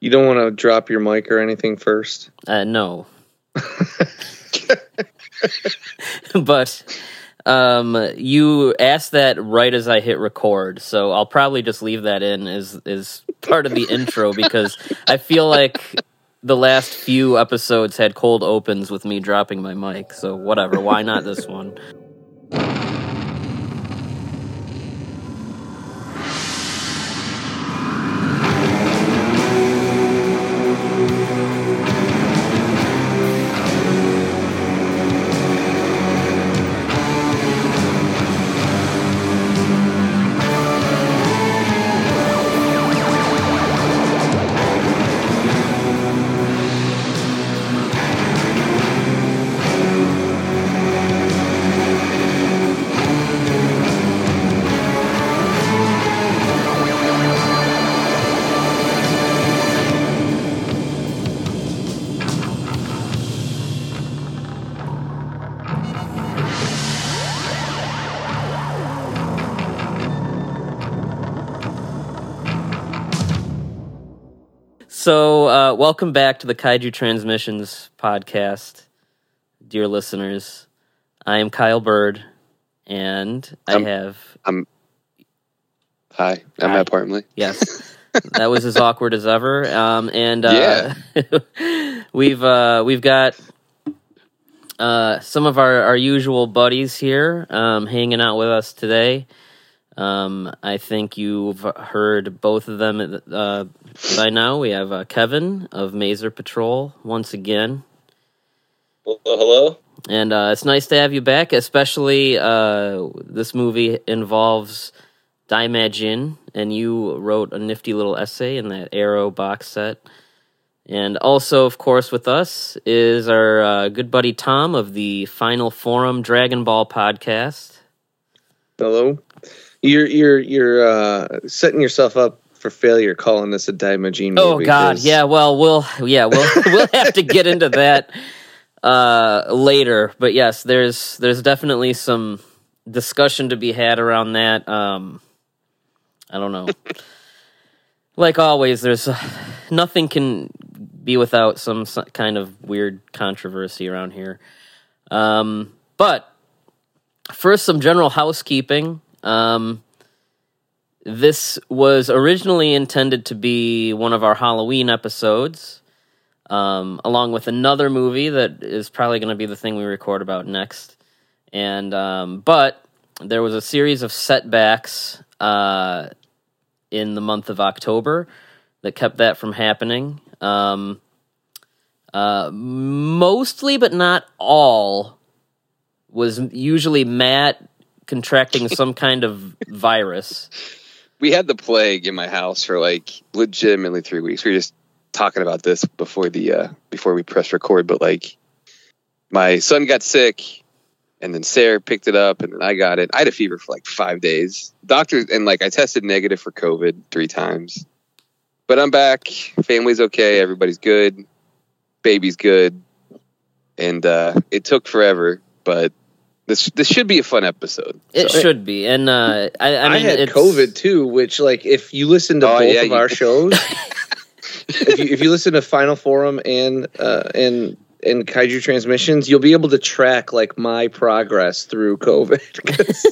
You don't want to drop your mic or anything first? Uh, no. but um, you asked that right as I hit record, so I'll probably just leave that in as as part of the intro because I feel like the last few episodes had cold opens with me dropping my mic. So whatever, why not this one? Welcome back to the Kaiju Transmissions podcast, dear listeners. I am Kyle Bird, and I I'm- have I'm. Hi, I'm Hi. Matt Parmley. yes, that was as awkward as ever. Um, and uh, we've uh, we've got uh, some of our, our usual buddies here um, hanging out with us today. Um, I think you've heard both of them uh, by now. We have uh, Kevin of Maser Patrol once again. Hello, hello. And uh, it's nice to have you back, especially uh, this movie involves Daimajin, and you wrote a nifty little essay in that Arrow box set. And also, of course, with us is our uh, good buddy Tom of the Final Forum Dragon Ball podcast. Hello. You're you're you're uh, setting yourself up for failure calling this a Daimajin movie. Oh God, 'cause- yeah. Well, we'll yeah we'll we'll have to get into that uh, later. But yes, there's there's definitely some discussion to be had around that. Um, I don't know. like always, there's uh, nothing can be without some, s- kind of weird controversy around here. Um, but first, some general housekeeping. Um, this was originally intended to be one of our Halloween episodes, um, along with another movie that is probably going to be the thing we record about next. And um, but there was a series of setbacks uh, in the month of October that kept that from happening. Um, uh, mostly, but not all, was usually Matt contracting some kind of virus. We had the plague in my house for like legitimately three weeks. We were just talking about this before the uh before we pressed record, but like my son got sick and then Sarah picked it up and then I got it. I had a fever for like five days. Doctors and like I tested negative for COVID three times. But I'm back. Family's okay, everybody's good, baby's good. And uh it took forever, but this this should be a fun episode. It So- should be, and uh, I, I I, had it's, COVID too, which like if you listen to Oh, both yeah, of you- our shows, if you if you listen to Final Forum and uh, and and Kaiju Transmissions, you'll be able to track like my progress through COVID. 'Cause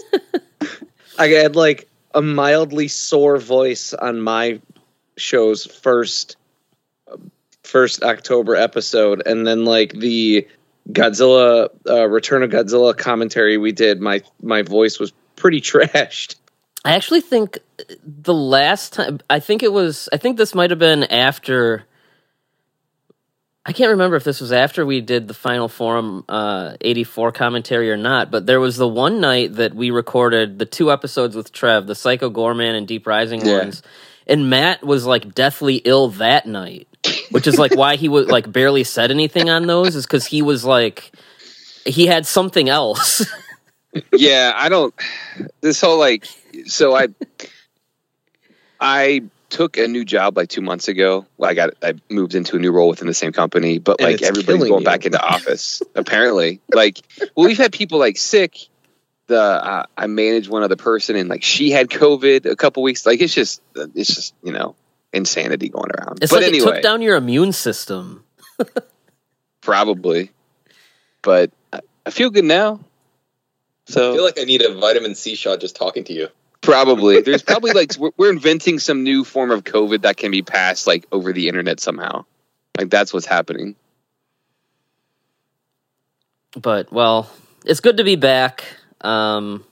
I had like a mildly sore voice on my show's first first October episode, and then like the Godzilla uh, Return of Godzilla commentary we did, my my voice was pretty trashed. I actually think the last time, I think it was, I think this might have been after. I can't remember if this was after we did the Final Forum uh, 84 commentary or not, but there was the one night that we recorded the two episodes with Trev, the Psycho Goreman and Deep Rising Yeah. ones, and Matt was like deathly ill that night, which is like why he was like barely said anything on those, is because he was like, he had something else. yeah, I don't. This whole like, so I, I took a new job like two months ago. Well, I got I moved into a new role within the same company, but And like everybody's going you. back into office. apparently, like, well, we've had people like sick. The uh, I managed one other person, and like she had COVID a couple weeks. Like it's just it's just you know insanity going around. It's but like anyway, it took down your immune system. probably. But I, I feel good now. So I feel like I need a vitamin C shot just talking to you. Probably. There's probably like we're, we're inventing some new form of COVID that can be passed like over the internet somehow. Like that's what's happening. But well, it's good to be back. Um,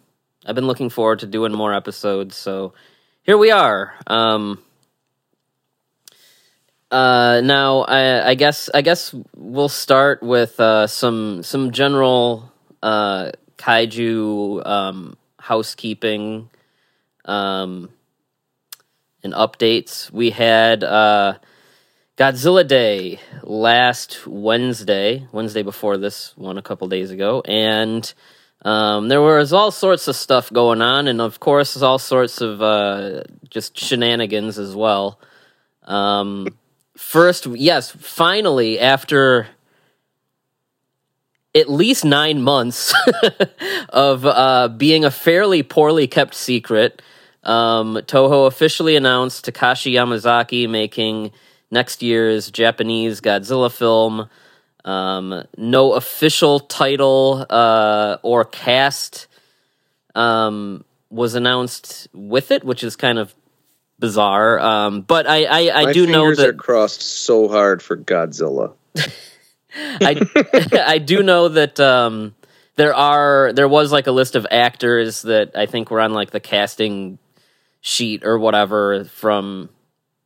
I've been looking forward to doing more episodes, so here we are. Um, uh, now I, I guess I guess we'll start with uh, some some general uh, kaiju um, housekeeping um, and updates. We had uh, Godzilla Day last Wednesday, Wednesday before this one, a couple days ago, and um, there was all sorts of stuff going on, and of course, all sorts of uh, just shenanigans as well. First, yes, finally, after at least nine months of uh, being a fairly poorly kept secret, um, Toho officially announced Takashi Yamazaki making next year's Japanese Godzilla film. Um, no official title uh, or cast um, was announced with it, which is kind of bizarre. Um, but I, I, I My do know that are crossed so hard for Godzilla. I I do know that um, there are there was like a list of actors that I think were on like the casting sheet or whatever from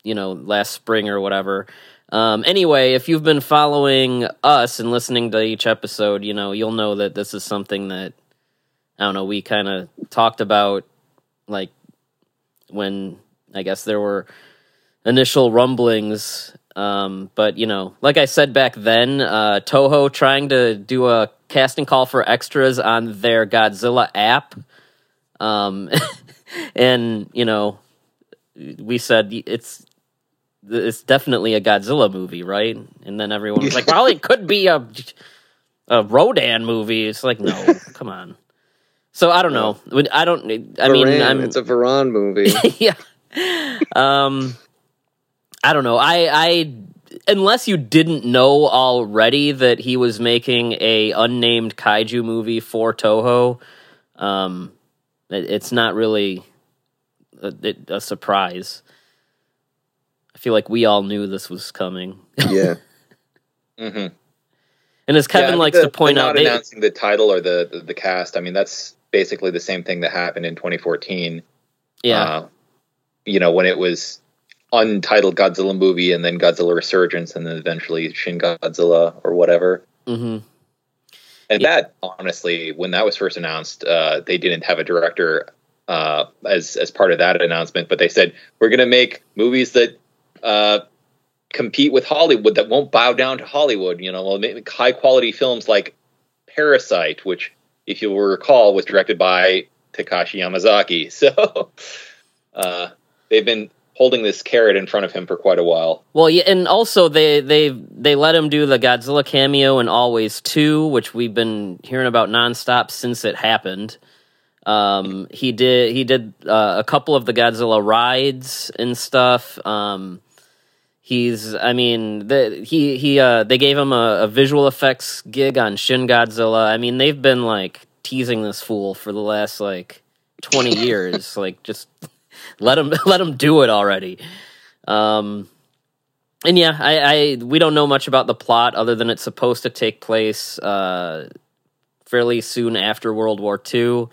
you know last spring or whatever. Um, anyway, if you've been following us and listening to each episode, you know you'll know that this is something that I don't know we kind of talked about like when I guess there were initial rumblings um, but you know, like I said back then, uh, Toho trying to do a casting call for extras on their Godzilla app, um, and you know, we said it's it's definitely a Godzilla movie, right? And then everyone was like, "Well, it could be a a Rodan movie." It's like, no, come on. So I don't know. I don't. I mean, Varan, it's a Varan movie. yeah. Um, I don't know. I, I, unless you didn't know already that he was making a unnamed kaiju movie for Toho, um, it, it's not really a, it, a surprise. I feel like we all knew this was coming, yeah. Mm-hmm. and as Kevin likes to point out, not they, announcing the title or the, the the cast. I mean, that's basically the same thing that happened in 2014. yeah, Uh, you know, when it was untitled Godzilla movie and then Godzilla Resurgence and then eventually Shin Godzilla or whatever. hmm And Yeah. that, honestly, when that was first announced, uh, they didn't have a director uh, as as part of that announcement, but they said we're going to make movies that uh, compete with Hollywood that won't bow down to Hollywood. You know, we'll make high quality films like Parasite, which, if you will recall, was directed by Takashi Yamazaki. So uh, they've been holding this carrot in front of him for quite a while. Well, yeah, and also they they they let him do the Godzilla cameo in Always Two, which we've been hearing about nonstop since it happened. Um, he did he did uh, a couple of the Godzilla rides and stuff. Um, he's I mean the, he he uh, they gave him a, a visual effects gig on Shin Godzilla. I mean they've been like teasing this fool for the last like twenty years. like just let him let him do it already. Um, and yeah, I, I we don't know much about the plot other than it's supposed to take place uh, fairly soon after World War II,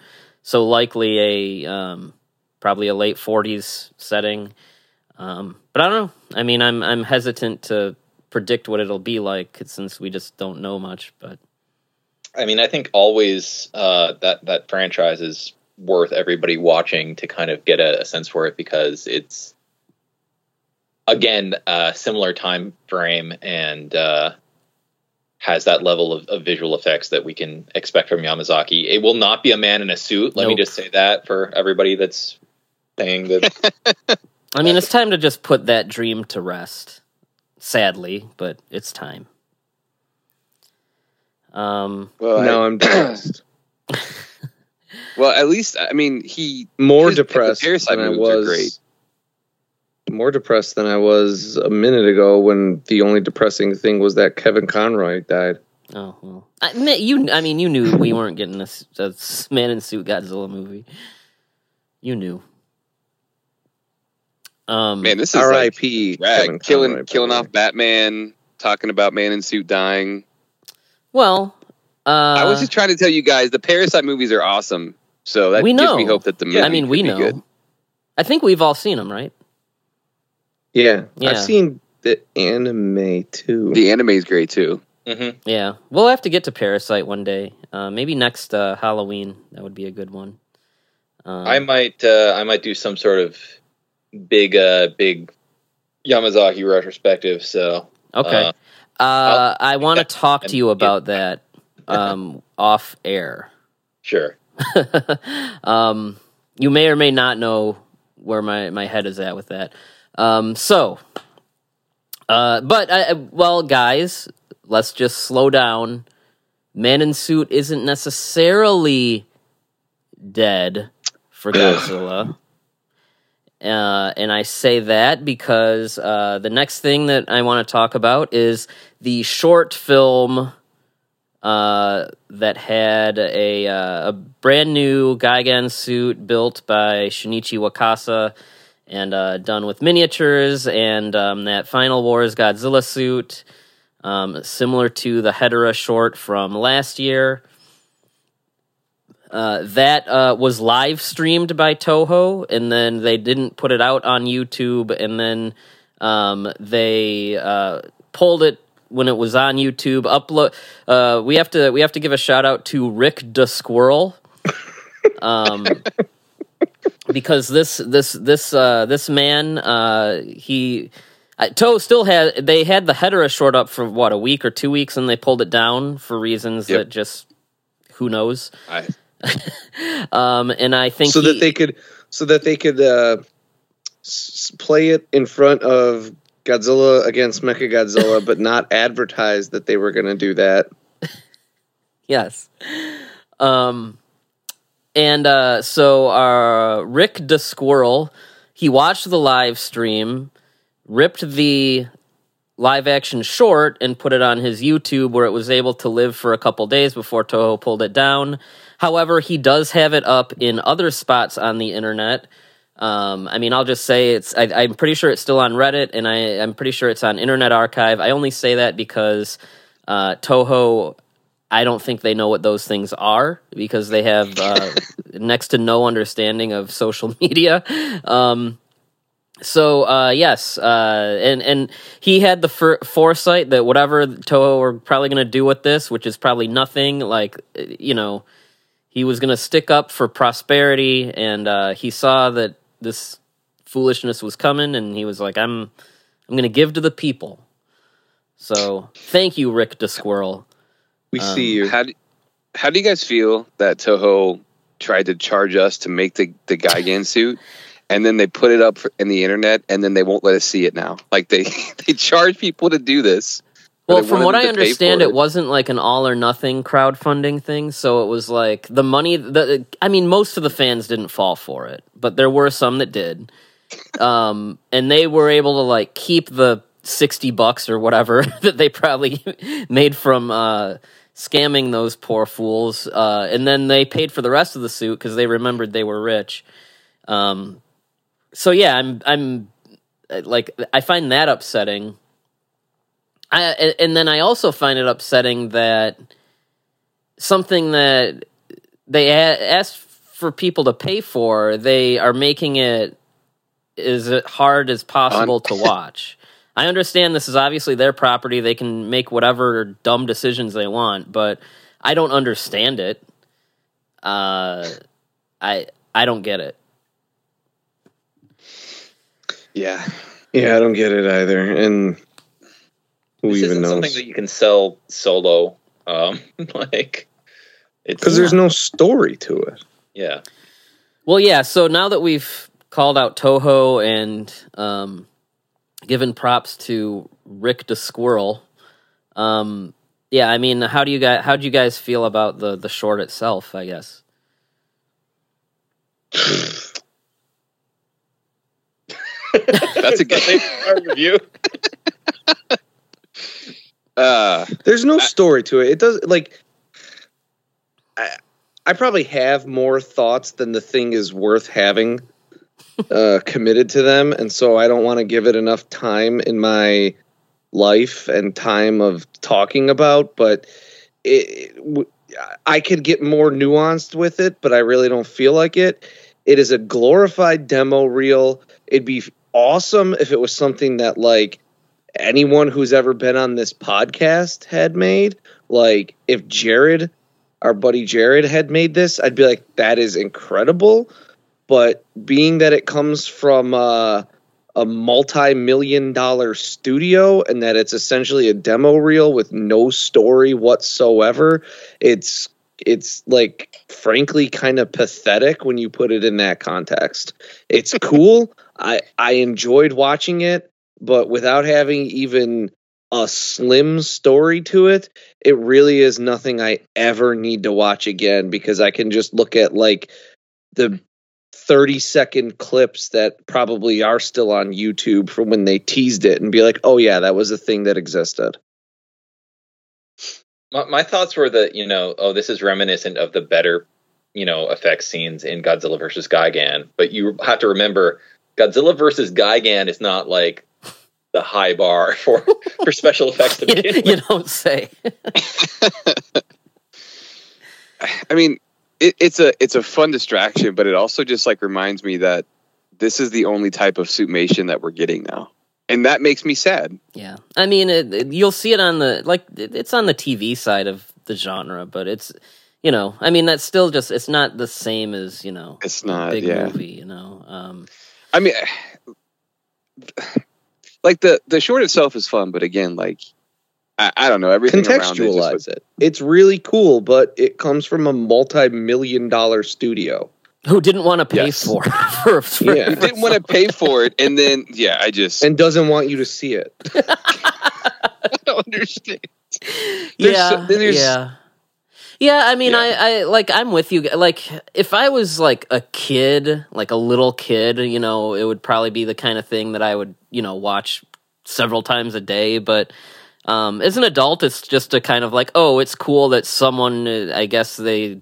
so likely a um, probably a late forties setting. Um, but I don't know. I mean, I'm I'm hesitant to predict what it'll be like since we just don't know much. But I mean, I think always uh, that that franchise is worth everybody watching to kind of get a, a sense for it because it's again a similar time frame and uh, has that level of, of visual effects that we can expect from Yamazaki. It will not be a man in a suit. Let me just say that for everybody that's saying that. I mean, it's time to just put that dream to rest. Sadly, but it's time. Um, Well, now I- I'm depressed. Well, at least I mean he More his- depressed Parasite than I was. great. more depressed than I was a minute ago when the only depressing thing was that Kevin Conroy died. Oh well, I mean, you. I mean, you knew we weren't getting a, a man in suit Godzilla movie. You knew. Um, Man, this is R.I.P. rag. Kevin killing Conroy, killing off Batman, talking about man in suit dying. well, uh, I was just trying to tell you guys the Parasyte movies are awesome. So that We gives me know. hope that the movie I mean, we know. good. I think we've all seen them, right? Yeah, Yeah. I've seen the anime too. The anime is great too. hmm Yeah, we'll have to get to Parasyte one day. Uh, maybe next uh, Halloween. That would be a good one. Um, I might uh, I might do some sort of big uh big Yamazaki retrospective. So okay. uh, Uh, I want to talk to you about that um, off air. sure. um, you may or may not know where my, my head is at with that. Um, so, uh, but I, well, guys, let's just slow down. Man in Suit isn't necessarily dead for Godzilla. Uh, and I say that because uh, the next thing that I want to talk about is the short film uh, that had a uh, a brand new Gigan suit built by Shinichi Wakasa and uh, done with miniatures, and um, that Final Wars Godzilla suit, um, similar to the Hedorah short from last year. Uh, that uh, was live streamed by Toho, and then they didn't put it out on YouTube, and then um, they uh, pulled it when it was on YouTube. Upload. Uh, we have to we have to give a shout out to Rick the Squirrel, um, because this this this uh, this man uh, he. Uh, Toho still had they had the Hedorah short up for what a week or two weeks, and they pulled it down for reasons Yep. that just who knows. I, Um, and I think so he- that they could so that they could uh, s- play it in front of Godzilla against Mechagodzilla, but not advertise that they were going to do that. yes. Um, and uh, so uh, Rick the Squirrel, he watched the live stream, ripped the live action short, and put it on his YouTube, where it was able to live for a couple days before Toho pulled it down. However, he does have it up in other spots on the internet. Um, I mean, I'll just say it's. I, I'm pretty sure it's still on Reddit, and I, I'm pretty sure it's on Internet Archive. I only say that because uh, Toho. I don't think they know what those things are because they have uh, next to no understanding of social media. Um, so uh, yes, uh, and and he had the for- foresight that whatever Toho were probably going to do with this, which is probably nothing, like you know, he was going to stick up for prosperity, and uh, he saw that this foolishness was coming, and he was like, "I'm, I'm going to give to the people." So thank you, Rick the Squirrel. We Um, see you. how do, how do you guys feel that Toho tried to charge us to make the the Gigan suit, and then they put it up in the internet, and then they won't let us see it now? Like they they charge people to do this. Well, from what I understand, for it wasn't like an all or nothing crowdfunding thing. So it was like the money. The I mean, most of the fans didn't fall for it, but there were some that did. Um, and they were able to like keep the sixty bucks or whatever that they probably made from uh, scamming those poor fools. Uh, and then they paid for the rest of the suit because they remembered they were rich. Um, so yeah, I'm I'm like I find that upsetting. I and- then I also find it upsetting that something that they a- asked for people to pay for, they are making it as hard as possible to watch. I understand this is obviously their property; they can make whatever dumb decisions they want, but I don't understand it. Uh, I I don't get it. Yeah, Yeah, I don't get it either. And who This even isn't knows? something that you can sell solo. Um, like Because there's no story to it. yeah. Well, yeah. So now that we've called out Toho and um, given props to Rick the Squirrel, um, yeah. I mean, how do you guys? How do you guys feel about the the short itself? I guess. That's a good Our review. Uh, There's no I- story to it. It does like I, I probably have more thoughts than the thing is worth having uh, committed to them, and so I don't want to give it enough time in my life and time of talking about. But it, w- I could get more nuanced with it, but I really don't feel like it. It is a glorified demo reel. It'd be awesome if it was something that like anyone who's ever been on this podcast had made. Like if Jared, our buddy Jared, had made this, I'd be like, that is incredible. But being that it comes from uh, a multi-million dollar studio and that it's essentially a demo reel with no story whatsoever, it's it's like frankly kind of pathetic when you put it in that context. It's cool. I I enjoyed watching it but without having even a slim story to it, it really is nothing I ever need to watch again because I can just look at like the 30 second clips that probably are still on YouTube from when they teased it and be like, oh, yeah, that was a thing that existed. My, my thoughts were that you know, oh, this is reminiscent of the better, you know, effect scenes in Godzilla versus Gigan. But you have to remember, Godzilla versus Gigan is not like the high bar for for special effects to begin you, with. you don't say. I mean, it, it's a it's a fun distraction, but it also just like reminds me that this is the only type of suitmation that we're getting now, and that makes me sad. Yeah, I mean, it, it- you'll see it on the like it- it's on the TV side of the genre, but it's you know, I mean, that's still just it's not the same as you know, It's a not, big yeah. movie. You know, um, I mean, like the the short itself is fun, but again, like I, I don't know everything around it. Just Contextualize it. It's really cool, but it comes from a multi million dollar studio. who didn't want to pay Yes. for it for, for Yeah. I didn't want to pay for it, and then yeah, I just And doesn't want you to see it. I don't understand. There's yeah, so- there's- yeah, yeah. I mean, Yeah. I, I like I'm with you. Like, if I was like a kid, like a little kid, you know, it would probably be the kind of thing that I would, you know, watch several times a day. But um, as an adult, it's just a kind of like, oh, it's cool that someone, uh, I guess they.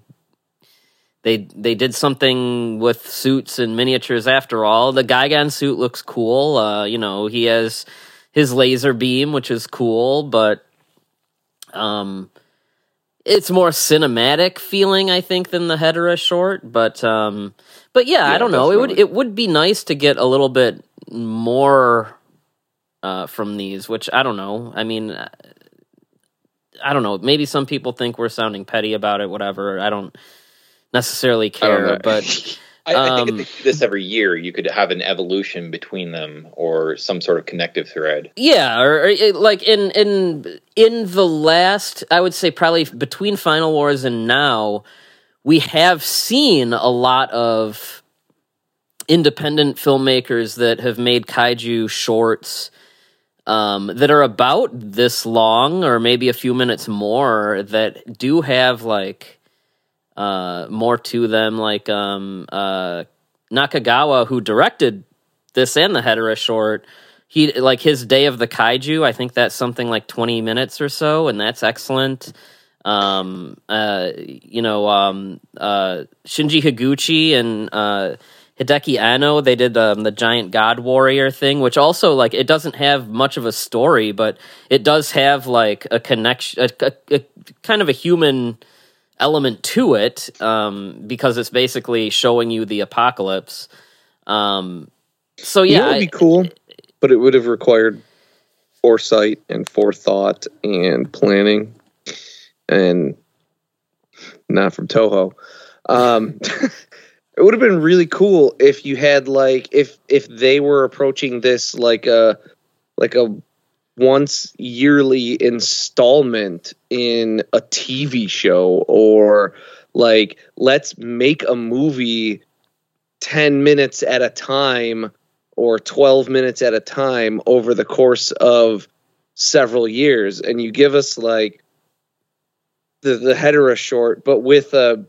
They they did something with suits and miniatures after all. The Gigan suit looks cool. Uh, you know, he has his laser beam, which is cool, but um it's more cinematic feeling i think than the Hedorah short but um but yeah, i don't know. It would it would be nice to get a little bit more uh from these which i don't know. I mean i don't know. Maybe some people think we're sounding petty about it whatever. I don't necessarily I don't care but I, I think Um, if they did this every year, you could have an evolution between them or some sort of connective thread. Yeah, or, or like in in in the last, I would say probably between Final Wars and now, we have seen a lot of independent filmmakers that have made kaiju shorts um, that are about this long or maybe a few minutes more that do have like uh, more to them, like um, uh, Nakagawa, who directed this and the Hedorah short. He like his day of the kaiju i think that's something like 20 minutes or so and that's excellent. Um uh you know um uh shinji higuchi and uh hideki anno they did um, the giant god warrior thing which also like it doesn't have much of a story but it does have like a connection a, a, a kind of a human element to it um because it's basically showing you the apocalypse um so You yeah know what would be cool, but it would have required foresight and forethought and planning, and not from Toho. Um, it would have been really cool if you had like if if they were approaching this like a like a once yearly installment in a TV show or like let's make a movie 10 minutes at a time or 12 minutes at a time over the course of several years and you give us like the the Hedorah short but with a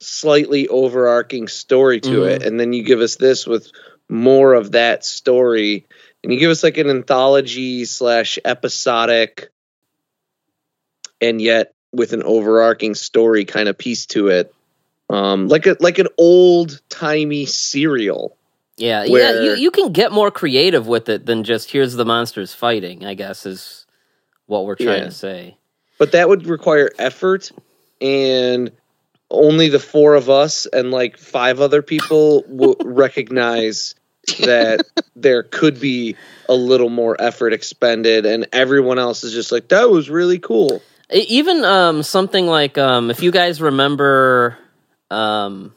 slightly overarching story to Mhm. it and then you give us this with more of that story, and you give us like an anthology slash episodic, and yet with an overarching story kind of piece to it, um, like a like an old timey serial. Yeah, yeah, you, you can get more creative with it than just here's the monsters fighting, I guess is what we're trying Yeah. to say. but that would require effort and only the four of us and like five other people will recognize that there could be a little more effort expended and everyone else is just like that was really cool. Even um, something like um, if you guys remember um,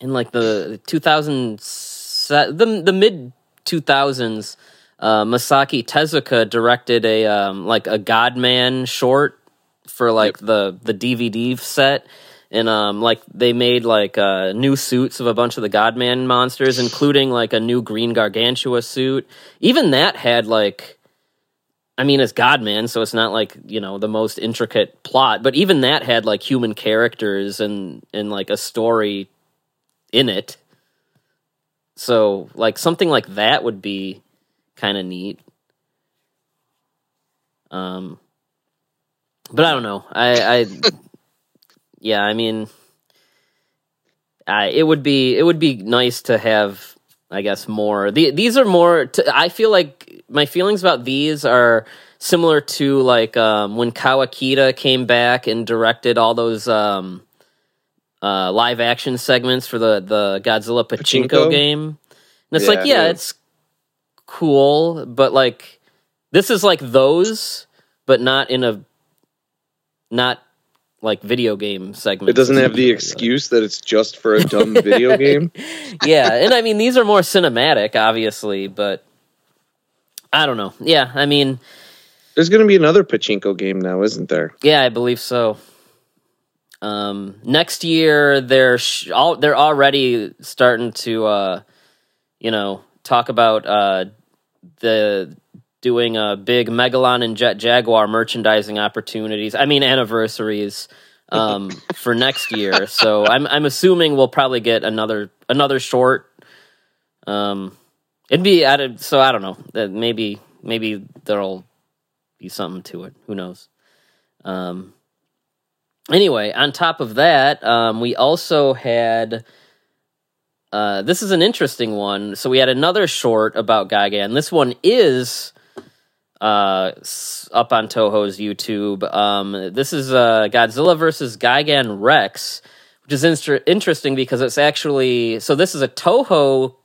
in like the 2000 the the mid 2000s uh, Masaaki Tezuka directed a um, like a Godman short for like the the DVD set and um like they made like uh new suits of a bunch of the Godman monsters including like a new green gargantua suit even that had like I mean, it's Godman, so it's not like you know the most intricate plot, but even that had like human characters and and like a story in it. So, like something like that would be kind of neat. Um, but I don't know. I, I yeah, I mean, I it would be it would be nice to have I guess more. The, these are more. T- I feel like my feelings about these are similar to like um, when Kawakita came back and directed all those um, uh, live action segments for the the Godzilla Pachinko, Pachinko? game. And it's Yeah. like, yeah, Yeah. it's cool, but like this is like those, but not in a not like video game segment. it doesn't have the excuse that it's just for a dumb video game yeah, and I mean these are more cinematic, obviously, but I don't know. Yeah, I mean, there's going to be another pachinko game now isn't there yeah, I believe so. Um, next year they're sh- all they're already starting to, uh, you know, talk about uh, the doing a big Megalon and Jet Jaguar merchandising opportunities. I mean anniversaries um, for next year. So I'm I'm assuming we'll probably get another another short. Um, it'd be of so I don't know that maybe maybe there'll be something to it. Who knows? Um. Anyway, on top of that, um, we also had. Uh, this is an interesting one. So we had another short about Gaga, and This one is uh, up on Toho's YouTube. Um, this is uh, Godzilla versus Gigan Rex, which is inter- interesting because it's actually so. This is a Toho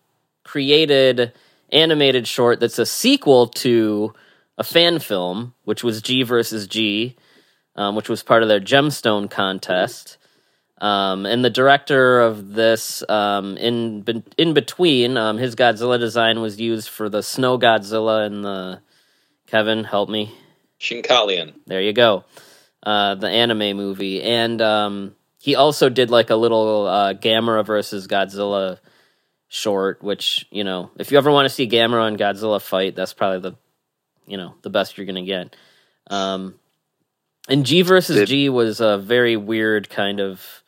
created animated short that's a sequel to a fan film, which was G versus G, um, which was part of their Gemstone contest. Um, and the director of this, um, in in between, um, his Godzilla design was used for the Snow Godzilla and the Kevin, help me. Shinkalion. There you go. Uh, the anime movie. And um, he also did like a little uh, Gamera versus Godzilla short, which, you know, if you ever want to see Gamera and Godzilla fight, that's probably the, you know, the best you're going to get. Um, and G versus Did- G was a very weird kind of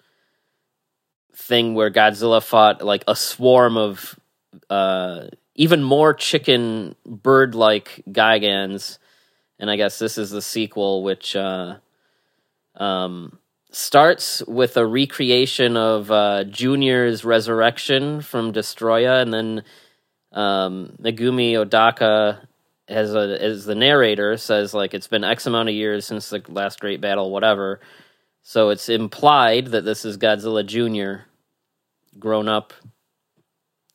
thing where Godzilla fought like a swarm of uh, even more chicken bird like Gigans and I guess this is the sequel, which uh, um, starts with a recreation of uh, Junior's resurrection from Destoroyah, and then um, Megumi Odaka, as a as the narrator, says like it's been X amount of years since the last great battle, whatever. So it's implied that this is Godzilla Junior, grown up,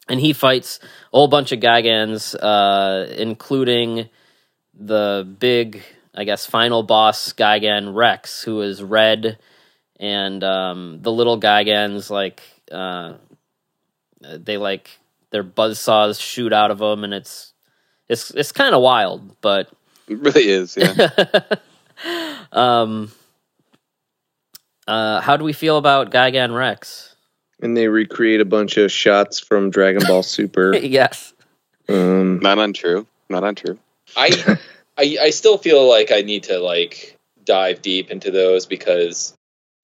and he fights a whole bunch of Gigans, uh, including the big, I guess, final boss Gigan Rex, who is red, and um, the little Gigans like uh, they like their buzz saws shoot out of them, and it's it's it's kind of wild, but It really is. Yeah. um, uh, how do we feel about Gigan Rex? And they recreate a bunch of shots from dragon ball super yes, um, Not untrue. Not untrue. I, I I still feel like I need to like dive deep into those because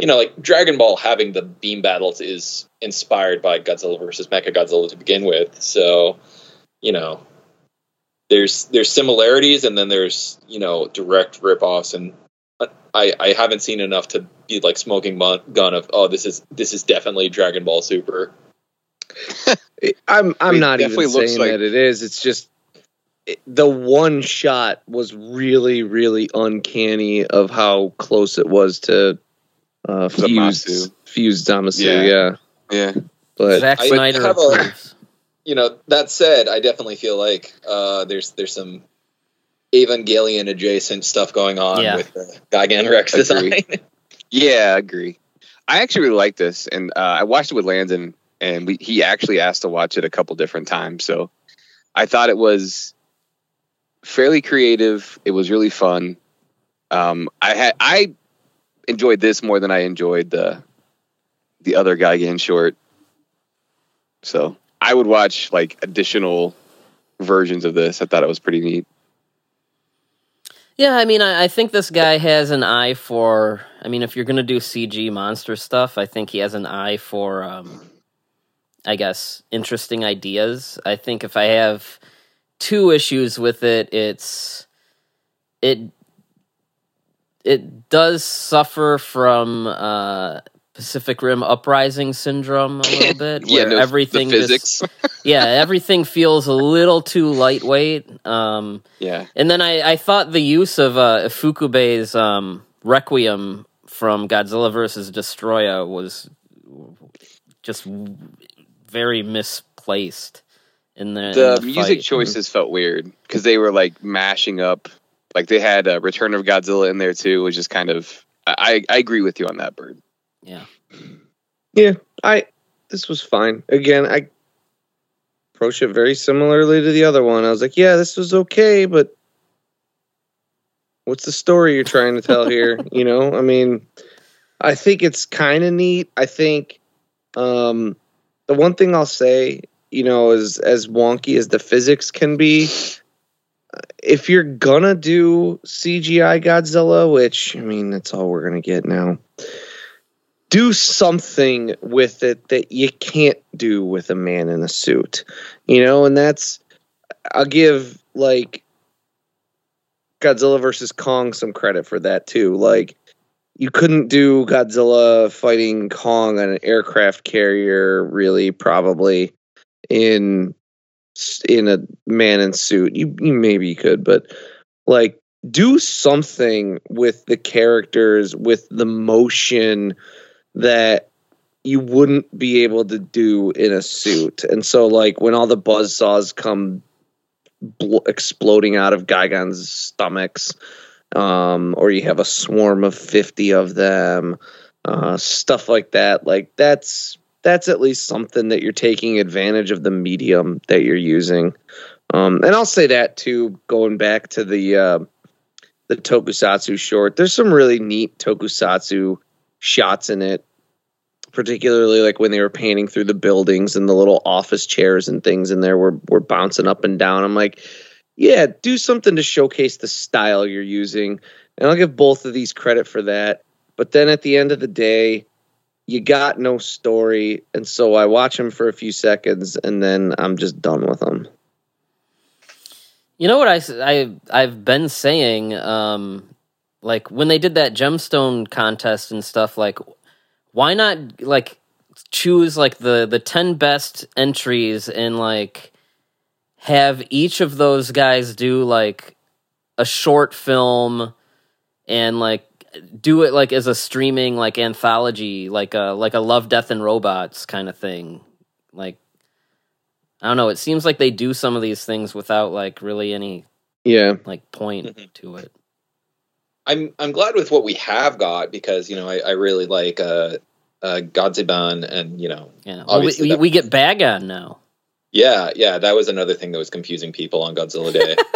you know, like Dragon Ball having the beam battles is inspired by Godzilla versus Mechagodzilla to begin with. So, you know, there's there's similarities and then there's you know direct ripoffs and I, I haven't seen enough to be like smoking gun of oh this is this is definitely Dragon Ball Super. I'm I'm It not even saying like- that it is. It's just it, the one shot was really really uncanny of how close it was to uh, fused Zamasu. fused Zamasu. Yeah. Yeah, Yeah. but Zack I Snyder have a- You know that said, I definitely feel like uh, there's there's some Evangelion adjacent stuff going on Yeah. with the Gigan Rex design. Agree. Yeah, I agree. I actually really like this, and uh, I watched it with Landon, and we, he actually asked to watch it a couple different times. So I thought it was fairly creative. It was really fun. Um, I had I enjoyed this more than I enjoyed the the other Gigan short. So I would watch like additional versions of this. I thought it was pretty neat. Yeah, I mean, I, I think this guy has an eye for. I mean, if you're going to do CG monster stuff, I think he has an eye for, um, I guess, interesting ideas. I think if I have two issues with it, it's it it does suffer from uh, Pacific Rim uprising syndrome a little bit, Yeah, where no, the everything physics. just yeah, everything feels a little too lightweight. Um, yeah, and then I, I thought the use of uh, Fukube's um, Requiem from Godzilla vs. Destoroyah was just very misplaced. In the, in the, the music fight. choices felt weird because they were like mashing up like they had uh, return of godzilla in there too which is kind of I, I agree with you on that bird Yeah, yeah, I this was fine. Again, I approached it very similarly to the other one. I was like, yeah, this was okay, but what's the story you're trying to tell here? you know, I mean, I think it's kind of neat. I think um, the one thing I'll say, you know, is as wonky as the physics can be. If you're gonna do CGI Godzilla, which I mean, that's all we're gonna get now, do something with it that you can't do with a man in a suit, you know, and that's I'll give like Godzilla versus Kong some credit for that too. Like you couldn't do Godzilla fighting Kong on an aircraft carrier really probably in in a man in suit. You you maybe could, but like do something with the characters with the motion that you wouldn't be able to do in a suit. And so like when all the buzz saws come bl- exploding out of Gigan's stomachs um, or you have a swarm of 50 of them, uh, stuff like that. Like that's that's at least something that you're taking advantage of the medium that you're using. Um, and I'll say that too, going back to the uh, the Tokusatsu short. There's some really neat Tokusatsu shots in it, particularly like when they were painting through the buildings and the little office chairs and things in there were were bouncing up and down. I'm like, yeah, do something to showcase the style you're using. And I'll give both of these credit for that. But then at the end of the day, you got no story. And so I watch them for a few seconds and then I'm just done with them. you know what I I I've been saying, um, like when they did that gemstone contest and stuff, like why not like choose like the the ten best entries and like have each of those guys do like a short film and like do it like as a streaming like anthology like a like a love death and robots kind of thing like i don't know it seems like they do some of these things without like really any Yeah. like point Mhm. to it I'm I'm glad with what we have got because you know I, I really like uh, uh, Godziban and you know yeah. Well, we, we, we get bagon now. Yeah yeah that was another thing that was confusing people on Godzilla Day.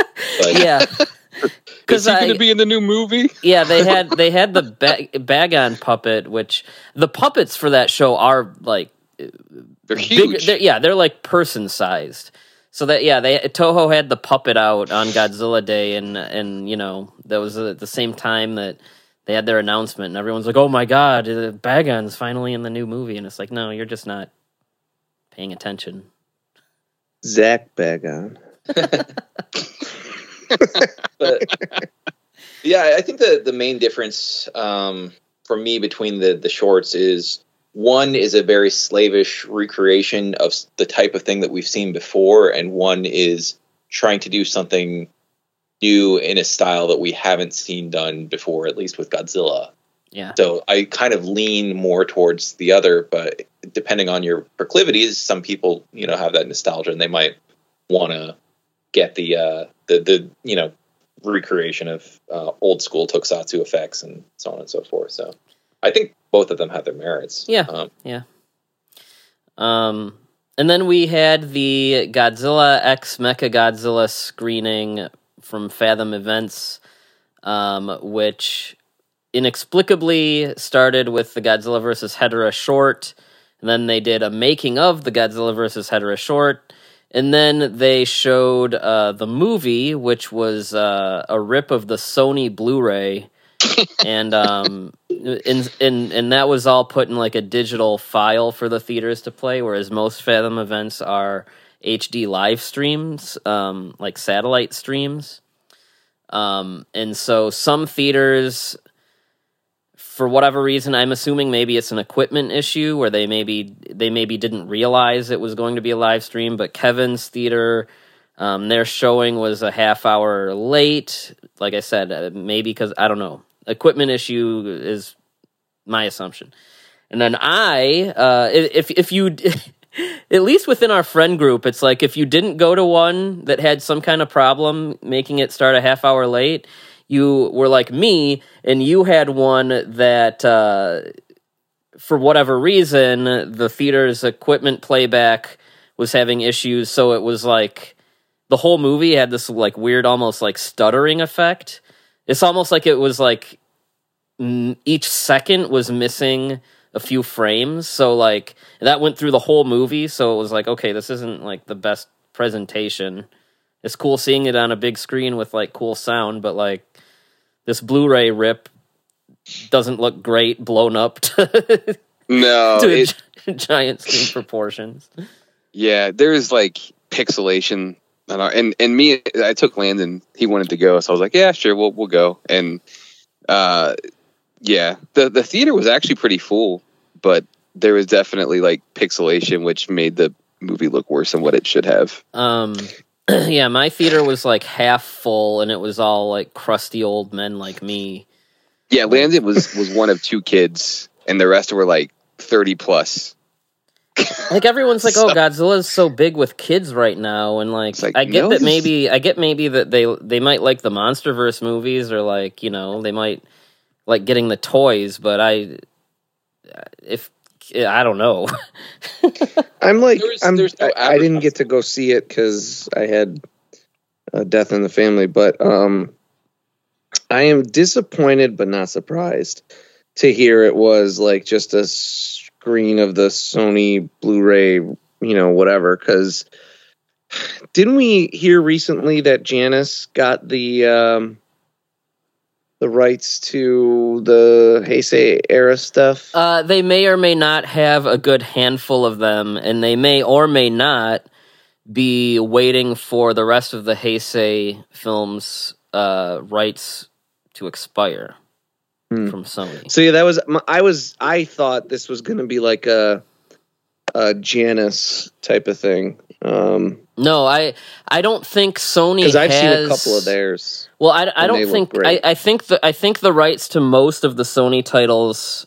But yeah. Is because he going to be in the new movie? Yeah they had they had the ba- bagon puppet which the puppets for that show are like they're big- huge. they're- yeah, they're like person sized. So that yeah, they Toho had the puppet out on Godzilla Day, and and you know that was at the same time that they had their announcement, and everyone's like, "Oh my god, uh, Bagon's finally in the new movie," and it's like, no, you're just not paying attention. Zach Bagon. but yeah, I think the the main difference um, for me between the the shorts is one is a very slavish recreation of the type of thing that we've seen before, and one is trying to do something new in a style that we haven't seen done before, at least with Godzilla. Yeah, So I kind of lean more towards the other, but depending on your proclivities, some people you know have that nostalgia and they might want to get the uh, the the you know recreation of uh, old school tokusatsu effects and so on and so forth. So I think both of them have their merits. Yeah. Um, Um, and then we had the Godzilla X Mecha Godzilla screening from Fathom Events, um, which inexplicably started with the Godzilla vs. Hedorah short. And then they did a making of the Godzilla vs. Hedorah short. And then they showed uh, the movie, which was uh, a rip of the Sony Blu-ray, and um, and and and that was all put in like a digital file for the theaters to play. Whereas most Fathom events are HD live streams, um, like satellite streams. Um, and so some theaters, for whatever reason, I'm assuming maybe it's an equipment issue where they maybe they maybe didn't realize it was going to be a live stream. But Kevin's theater, um, their showing was a half hour late. Like I said, uh, maybe because I don't know, equipment issue is my assumption. And then I, uh, if if you, at least within our friend group, it's like if you didn't go to one that had some kind of problem making it start a half hour late, you were like me, and you had one that, uh, for whatever reason, the theater's equipment playback was having issues, so it was like the whole movie had this like weird, almost like stuttering effect. It's almost like it was like each second was missing a few frames. So like that went through the whole movie. So it was like, okay, this isn't like the best presentation. It's cool seeing it on a big screen with like cool sound, but like this Blu-ray rip doesn't look great blown up to, No, to it, gi- giant screen proportions. yeah, there's like pixelation, and our- and and me, I took Landon. He wanted to go, so I was like, yeah, sure, we'll we'll go. And uh, yeah, the the theater was actually pretty full, but there was definitely like pixelation, which made the movie look worse than what it should have. Um, yeah, my theater was like half full, and it was all like crusty old men like me. Yeah, Landon was was one of two kids, and the rest were like thirty plus. Like everyone's like, "Oh, So- Godzilla's so big with kids right now," and like, like, I get no, that maybe I get maybe that they they might like the MonsterVerse movies, or like you know they might like getting the toys, but I if I don't know. I'm like, There's- I'm, there's no I, I didn't get to go see it because I had a death in the family, but um, I am disappointed but not surprised to hear it was like just a screen of the Sony Blu-ray, you know, whatever. Because didn't we hear recently that Janus got the um, the rights to the Heisei era stuff? Uh, they may or may not have a good handful of them, and they may or may not be waiting for the rest of the Heisei films' uh, rights to expire Hmm. from Sony. So yeah, that was I was I thought this was going to be like a a Janus type of thing. Um No, I I don't think Sony because I've seen a couple of theirs. Well, I, I don't think I. I think the I think the rights to most of the Sony titles,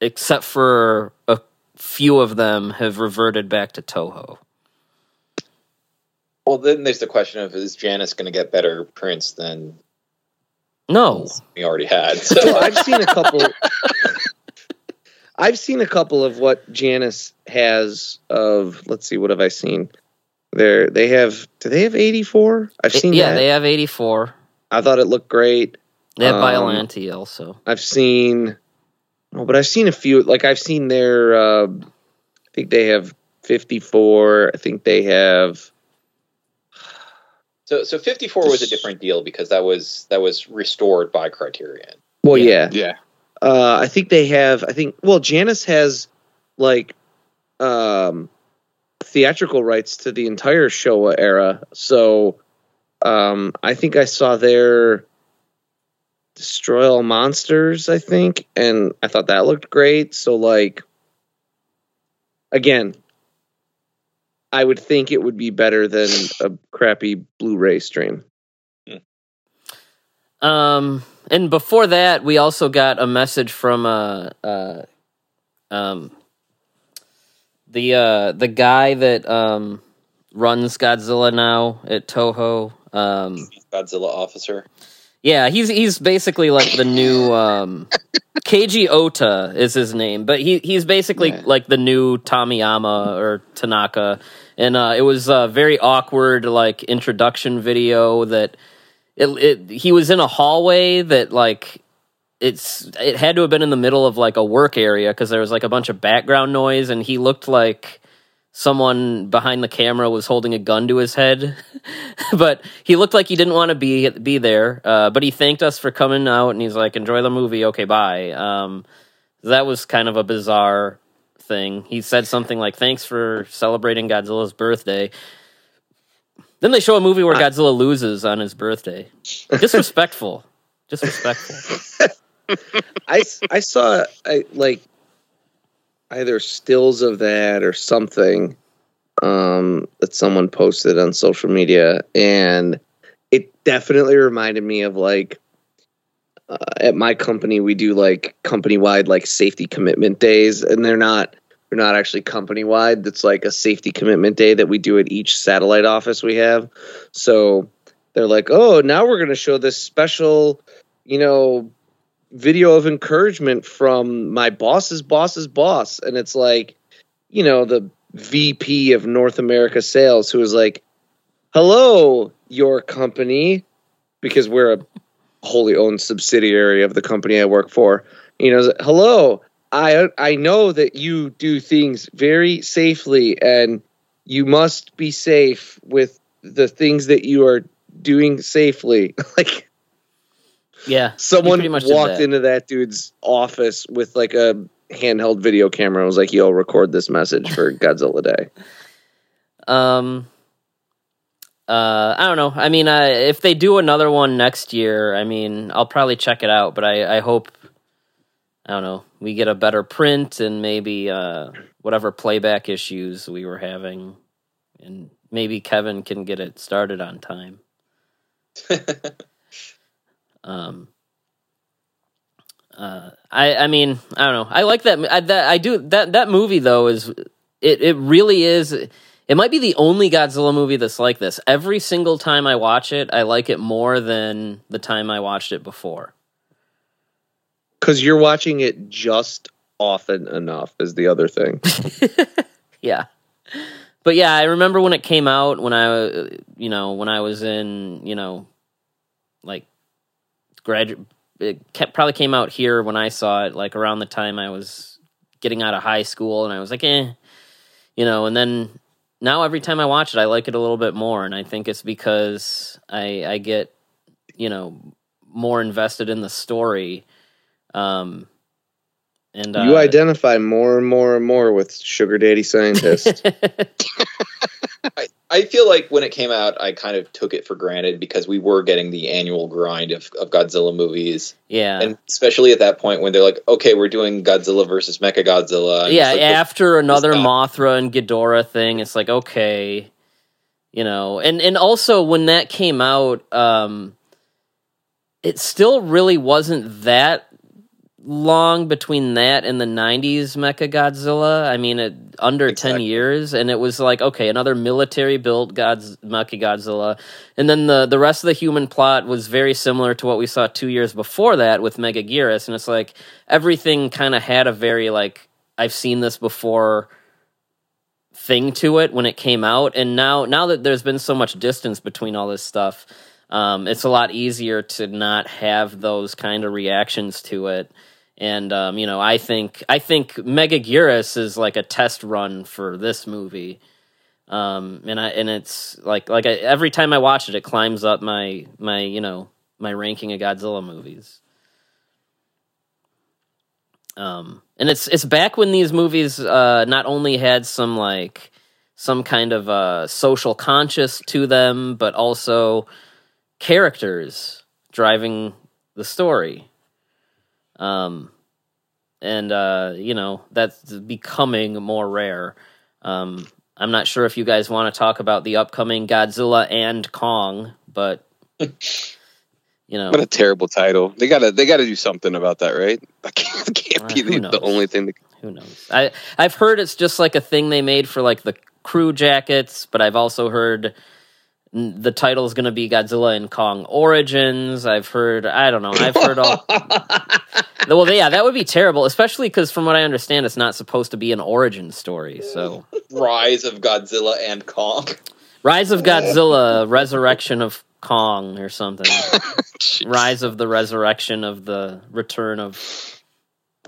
except for a few of them, have reverted back to Toho. well, then there's the question of is Janus going to get better prints than No, we already had? So So I've seen a couple. I've seen a couple of what Janus has of. Let's see, what have I seen? There, they have. Do they have eighty four? I've seen. yeah, that. they have eighty four. I thought it looked great. They have Um, Biollante also. I've seen. Oh, but I've seen a few. Like I've seen their. Uh, I think they have fifty four. I think they have. So, so 54 was a different deal because that was that was restored by Criterion. Well, Yeah. yeah. Yeah. Uh, I think they have. I think. Well, Janus has like um, theatrical rights to the entire Showa era. So um, I think I saw their Destroy All Monsters. I think, and I thought that looked great. So like, again, I would think it would be better than a crappy Blu-ray stream. Um, and before that, we also got a message from uh, uh, um, the uh, the guy that um runs Godzilla now at Toho. Um, Godzilla officer. yeah, he's he's basically like the new um, Keiji Ota is his name, but he he's basically Yeah. like the new Tomiyama or Tanaka, and uh, it was a very awkward like introduction video that it, it he was in a hallway that like it's it had to have been in the middle of like a work area because there was like a bunch of background noise and he looked like someone behind the camera was holding a gun to his head. But he looked like he didn't want to be be there uh, but he thanked us for coming out and he's like enjoy the movie okay bye. Um, that was kind of a bizarre thing. He said something like thanks for celebrating godzilla's birthday. Then they show a movie where godzilla loses on his birthday. Disrespectful. Disrespectful I, I saw I like either stills of that or something um, that someone posted on social media, and it definitely reminded me of like uh, at my company we do like company wide like safety commitment days, and they're not they're not actually company wide. That's like a safety commitment day that we do at each satellite office we have. So they're like, oh, now we're going to show this special, you know, video of encouragement from my boss's boss's boss. And it's like you know the vp of north america sales who was like hello your company because we're a wholly owned subsidiary of the company i work for. You know hello i i know that you do things very safely and you must be safe with the things that you are doing safely. Like yeah someone much walked that. into that dude's office with like a handheld video camera and was like, "Yo, record this message for Godzilla Day." Um, uh, I don't know. I mean, uh, if they do another one next year, I mean, I'll probably check it out. But I, I hope, I don't know, we get a better print and maybe uh, whatever playback issues we were having, and maybe Kevin can get it started on time. Um, uh, I I mean I don't know. I like that. I, that I do that. That movie though is it. It really is. It might be the only Godzilla movie that's like this. Every single time I watch it, I like it more than the time I watched it before. Because you're watching it just often enough is the other thing. Yeah. But yeah, I remember when it came out when I you know, when I was in, you know, like graduate it kept, probably came out here when I saw it like around the time I was getting out of high school and I was like, "Eh." You know, and then now every time I watch it I like it a little bit more and I think it's because I I get, you know, more invested in the story. Um and uh, you identify more and more and more with sugar daddy scientist. I, feel like when it came out, I kind of took it for granted because we were getting the annual grind of, of Godzilla movies, yeah. and especially at that point when they're like, "Okay, we're doing Godzilla versus Mechagodzilla." yeah, like, after another. Mothra and Ghidorah thing, it's like okay, you know, and and also when that came out, um, it still really wasn't that long between that and the 90s mecha godzilla. I mean it under 10 years and it was like okay another military built god's mecha godzilla. And then the the rest of the human plot was very similar to what we saw two years before that with megaguirus and it's like everything kind of had a very like i've seen this before thing to it when it came out. And now now that there's been so much distance between all this stuff um, it's a lot easier to not have those kind of reactions to it and um, you know i think i think megaguirus is like a test run for this movie um, and i and it's like like I, every time i watch it it climbs up my my you know my ranking of godzilla movies Um, and it's it's back when these movies uh, not only had some like some kind of uh, social conscious to them, but also characters driving the story. Um, and uh, you know that's becoming more rare. Um, I'm not sure if you guys want to talk about the upcoming Godzilla and Kong, but you know, What a terrible title. They gotta they gotta do something about that, right? That can't, that can't Uh, be the, the only thing. That, who knows? I I've heard it's just like a thing they made for like the crew jackets, but I've also heard the title is going to be Godzilla and Kong Origins. I've heard I don't know. I've heard all. well, yeah, that would be terrible, especially because from what I understand, it's not supposed to be an origin story. So, Rise of Godzilla and Kong. Rise of Godzilla, Resurrection of Kong, or something. Rise of the Resurrection of the Return of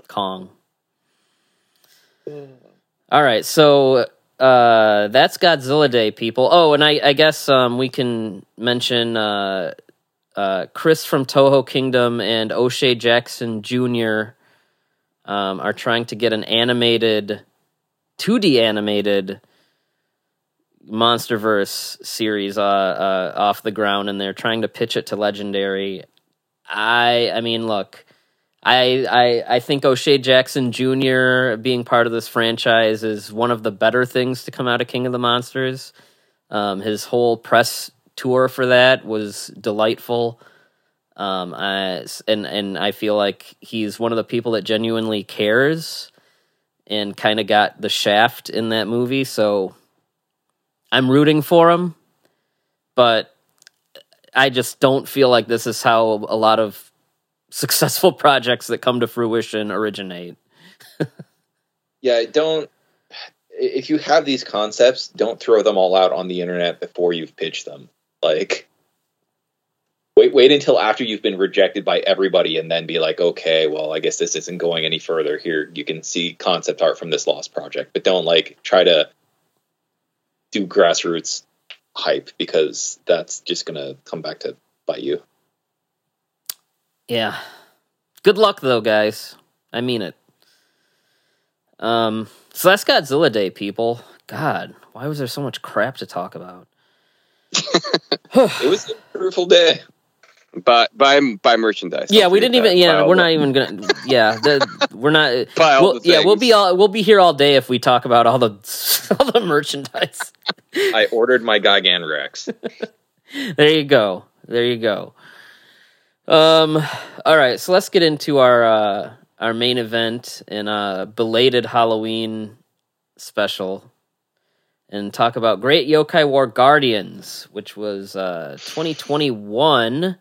Kong. All right, so uh, that's Godzilla Day, people. Oh, and I, I guess um, we can mention uh, uh, Chris from Toho Kingdom and O'Shea Jackson Jr. Um, are trying to get an animated, 2D animated MonsterVerse series uh, uh, off the ground, and they're trying to pitch it to Legendary. I, I mean, look, I, I, I think O'Shea Jackson Jr. being part of this franchise is one of the better things to come out of King of the Monsters. Um, his whole press tour for that was delightful. Um, I, and and I feel like he's one of the people that genuinely cares, and kind of got the shaft in that movie. So I'm rooting for him, but I just don't feel like this is how a lot of successful projects that come to fruition originate. Yeah, don't. If you have these concepts, don't throw them all out on the internet before you've pitched them. Like, wait, wait until after you've been rejected by everybody, and then be like, okay, well, I guess this isn't going any further. Here, you can see concept art from this lost project, but don't like try to do grassroots hype because that's just gonna come back to bite you. Yeah. Good luck though, guys. I mean it. Um so that's Godzilla Day, people. God, why was there so much crap to talk about? It was a beautiful day. buy buy buy merchandise. yeah, Don't we didn't even. Yeah, we're not even gonna yeah, the, we're not buy we'll, the yeah, we'll be all we'll be here all day if we talk about all the all the merchandise. I ordered my Gigan Rex. there you go. There you go. Um all right, so let's get into our uh our main event and uh belated Halloween special and talk about Great Yokai War Guardians, which was uh 2021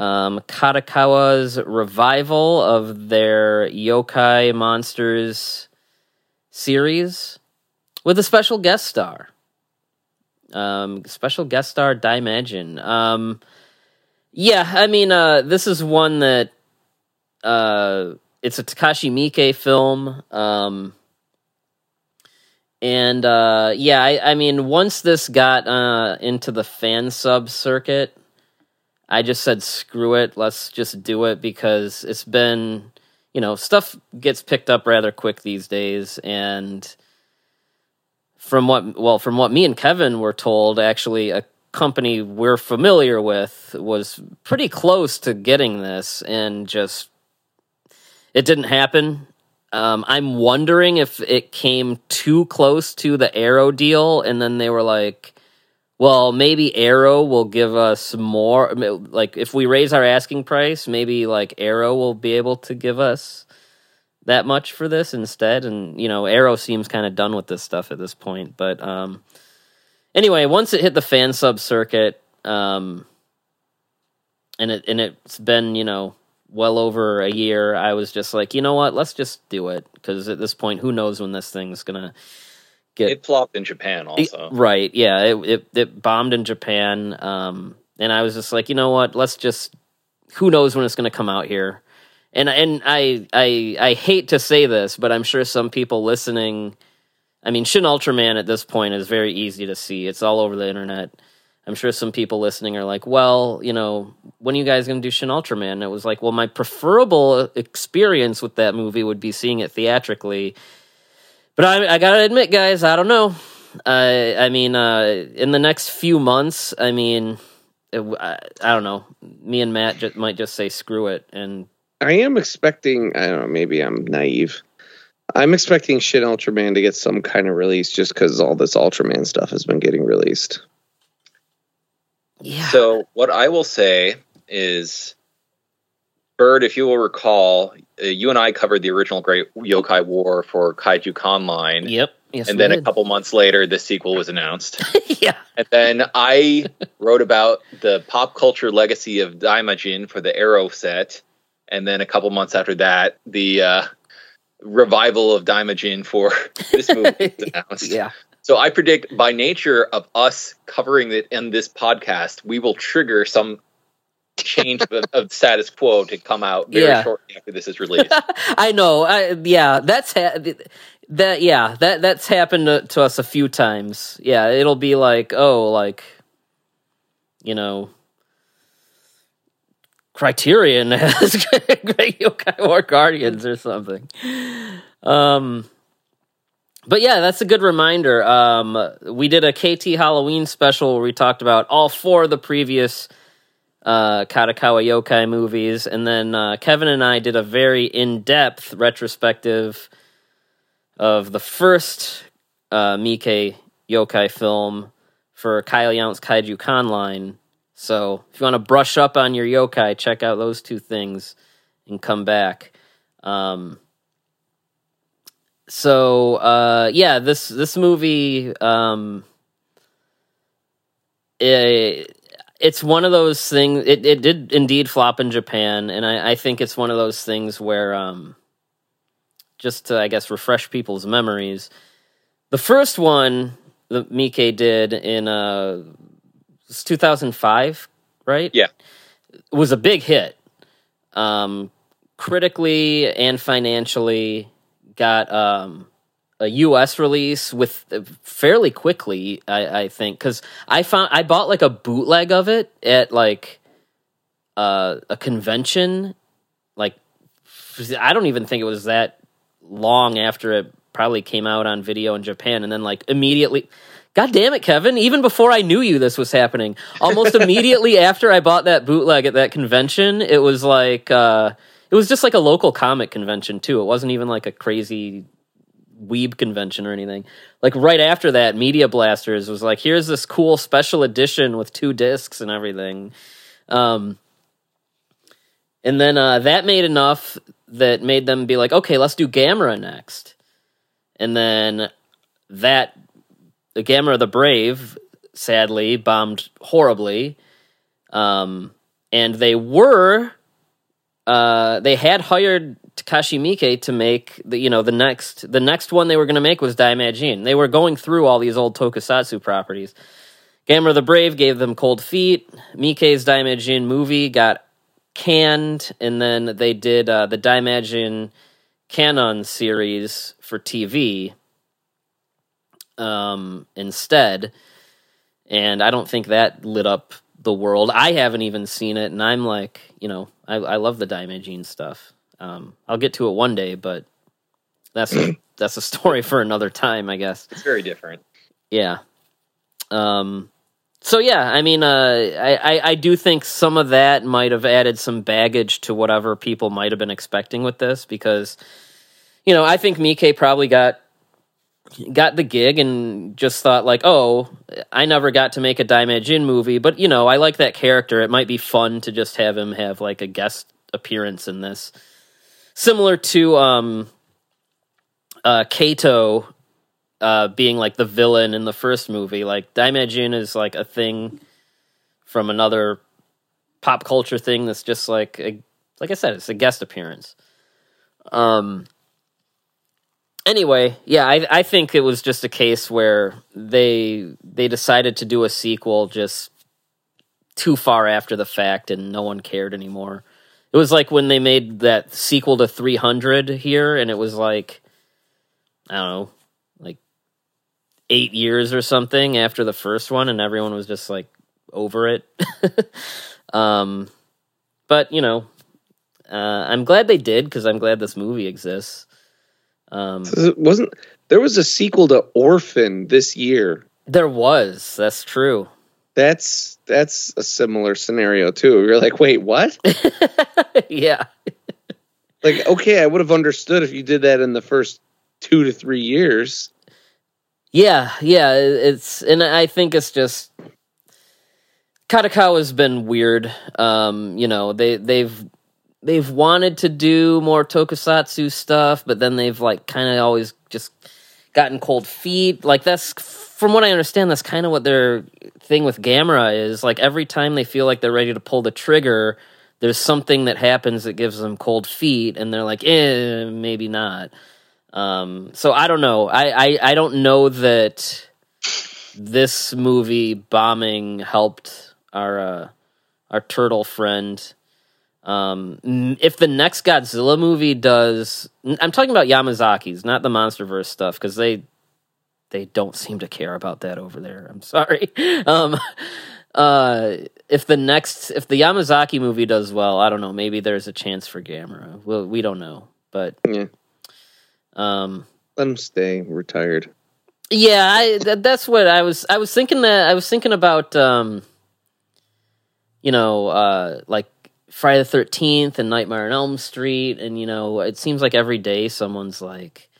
um Kadokawa's revival of their Yokai Monsters series with a special guest star um special guest star Daimajin. Um yeah, I mean uh this is one that uh it's a Takashi Miike film. Um and uh yeah, I, I mean once this got uh into the fan sub circuit, I just said screw it, let's just do it because it's been you know, stuff gets picked up rather quick these days and from what well from what me and Kevin were told actually a company we're familiar with was pretty close to getting this and just it didn't happen. Um, i'm wondering if it came too close to the arrow deal and then they were like well maybe arrow will give us more like if we raise our asking price maybe like arrow will be able to give us that much for this instead. And you know arrow seems kind of done with this stuff at this point but um anyway once it hit the fan sub circuit um and it and it's been you know well over a year i was just like you know what let's just do it because at this point who knows when this thing's gonna get It flopped in Japan it- also. right yeah it, it it bombed in japan um and i was just like you know what let's just who knows when it's going to come out here and and I I I hate to say this, but I'm sure some people listening. I mean, Shin Ultraman at this point is very easy to see. It's all over the internet. I'm sure some people listening are like, well, you know, when are you guys going to do Shin Ultraman? And it was like, well, my preferable experience with that movie would be seeing it theatrically. But I, I gotta admit, guys, I don't know. I, I mean, uh, in the next few months, I mean, it, I, I don't know. Me and Matt just, might just say screw it, and I am expecting. I don't know. Maybe I'm naive. I'm expecting Shin Ultraman to get some kind of release just because all this Ultraman stuff has been getting released. yeah, So what I will say is, Bird, if you will recall, uh, you and I covered the original Great Yokai War for Kaiju Conline, yep, yes, and we then a couple months later, the sequel was announced. yeah, and then I wrote about the pop culture legacy of Daimajin for the Arrow set, and then a couple months after that, the uh, revival of Daimajin for this movie announced. yeah, So I predict by nature of us covering it in this podcast, we will trigger some change of, of status quo to come out very Yeah. shortly after this is released. I know. I, yeah, that's ha- that. Yeah, that that's happened to, to us a few times. Yeah, it'll be like, oh, like, you know, Criterion has Great Yokai War Guardians or something. Um, but yeah, that's a good reminder. Um, we did a KT Halloween special where we talked about all four of the previous uh, Kadokawa Yokai movies, and then uh, Kevin and I did a very in-depth retrospective of the first uh, Miike Yokai film for Kyle Yount's Kaiju Conline. So if you want to brush up on your yokai, check out those two things and come back. Um, so uh, yeah, this this movie um, it, it's one of those things. It it did indeed flop in Japan, and I, I think it's one of those things where um, just to I guess refresh people's memories. The first one that Miike did in uh, it's 2005, right? Yeah. It was a big hit. Um, critically and financially, got um, a U.S. release with uh, fairly quickly. I, I think because I found I bought like a bootleg of it at like uh, a convention. Like I don't even think it was that long after it probably came out on video in Japan, and then like immediately. God damn it, Kevin. Even before I knew you, this was happening. Almost immediately after I bought that bootleg at that convention, it was like, uh, it was just like a local comic convention, too. It wasn't even like a crazy weeb convention or anything. Like right after that, Media Blasters was like, here's this cool special edition with two discs and everything. Um, and then uh, that made enough that made them be like, okay, let's do Gamera next. And then that the Gamera the Brave sadly bombed horribly. Um, and they were uh, they had hired Takashi Miike to make the you know the next the next one they were going to make was Daimajin. They were going through all these old Tokusatsu properties. Gamera the Brave gave them cold feet. Miike's Daimajin movie got canned, and then they did uh, the Daimajin Kanon series for TV um, instead. And I don't think that lit up the world. I haven't even seen it, and I'm like, you know, I, I love the Daimajin stuff. Um, I'll get to it one day, but that's a, that's a story for another time, I guess. It's very different. Yeah. Um. So yeah, I mean, uh, I, I I do think some of that might have added some baggage to whatever people might have been expecting with this because, you know, I think Miike probably got got the gig and just thought like, oh, I never got to make a Daimajin movie, but you know, I like that character. It might be fun to just have him have like a guest appearance in this, similar to um, uh, Kato uh, being like the villain in the first movie. Like Daimajin is like a thing from another pop culture thing that's just like a, like I said, it's a guest appearance. Um. Anyway, yeah, I I think it was just a case where they they decided to do a sequel just too far after the fact, and no one cared anymore. It was like when they made that sequel to 300 here, and it was like I don't know, like eight years or something after the first one, and everyone was just like over it. um, but you know, uh, I'm glad they did because I'm glad this movie exists. Um, wasn't there was a sequel to Orphan this year. there was. That's true. That's that's a similar scenario too. You're like, wait, what? yeah. Like, okay, I would have understood if you did that in the first two to three years. Yeah, yeah, it's and I think it's just Kadokawa has been weird. Um, you know, they they've they've wanted to do more tokusatsu stuff, but then they've like kind of always just gotten cold feet. Like that's from what I understand, that's kind of what their thing with Gamera is. Like every time they feel like they're ready to pull the trigger, there's something that happens that gives them cold feet, and they're like, eh, maybe not. Um, so I don't know. I, I, I don't know that this movie bombing helped our uh, our turtle friend. Um, if the next Godzilla movie does, I'm talking about Yamazaki's, not the MonsterVerse stuff, because they they don't seem to care about that over there. I'm sorry. Um, uh, if the next if the Yamazaki movie does well, I don't know. Maybe there's a chance for Gamera. Well, we don't know, but Yeah. um, Let him stay retired. yeah, I, that, that's what I was. I was thinking that I was thinking about, um, you know, uh, like Friday the Thirteenth and Nightmare on Elm Street, and you know, it seems like every day someone's like,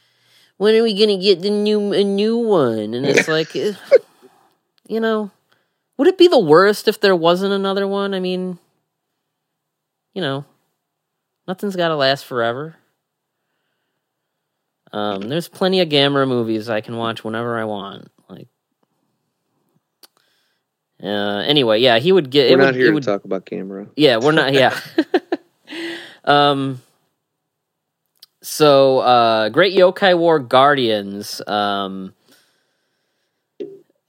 "When are we gonna get the new a new one?" And it's like, eh, you know, would it be the worst if there wasn't another one? I mean, you know, nothing's got to last forever. Um, there's plenty of Gamera movies I can watch whenever I want. Uh, anyway, yeah, he would get. We're it not would, here it to talk about Gamera. Yeah, we're not. Yeah. um. So, uh, Great Yokai War Guardians. Um.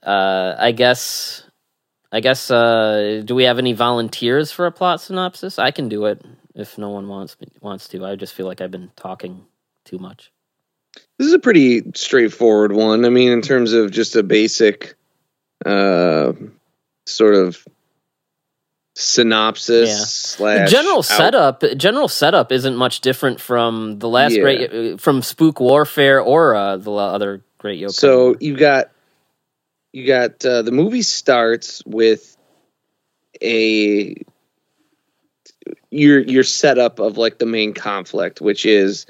Uh, I guess. I guess. Uh, do we have any volunteers for a plot synopsis? I can do it if no one wants wants to. I just feel like I've been talking too much. This is a pretty straightforward one. I mean, in terms of just a basic uh, sort of synopsis Yeah. slash general out- setup general setup isn't much different from the last Yeah. great from spook warfare or uh, the other great yokai So you got you got uh, the movie starts with a your your setup of like the main conflict, which is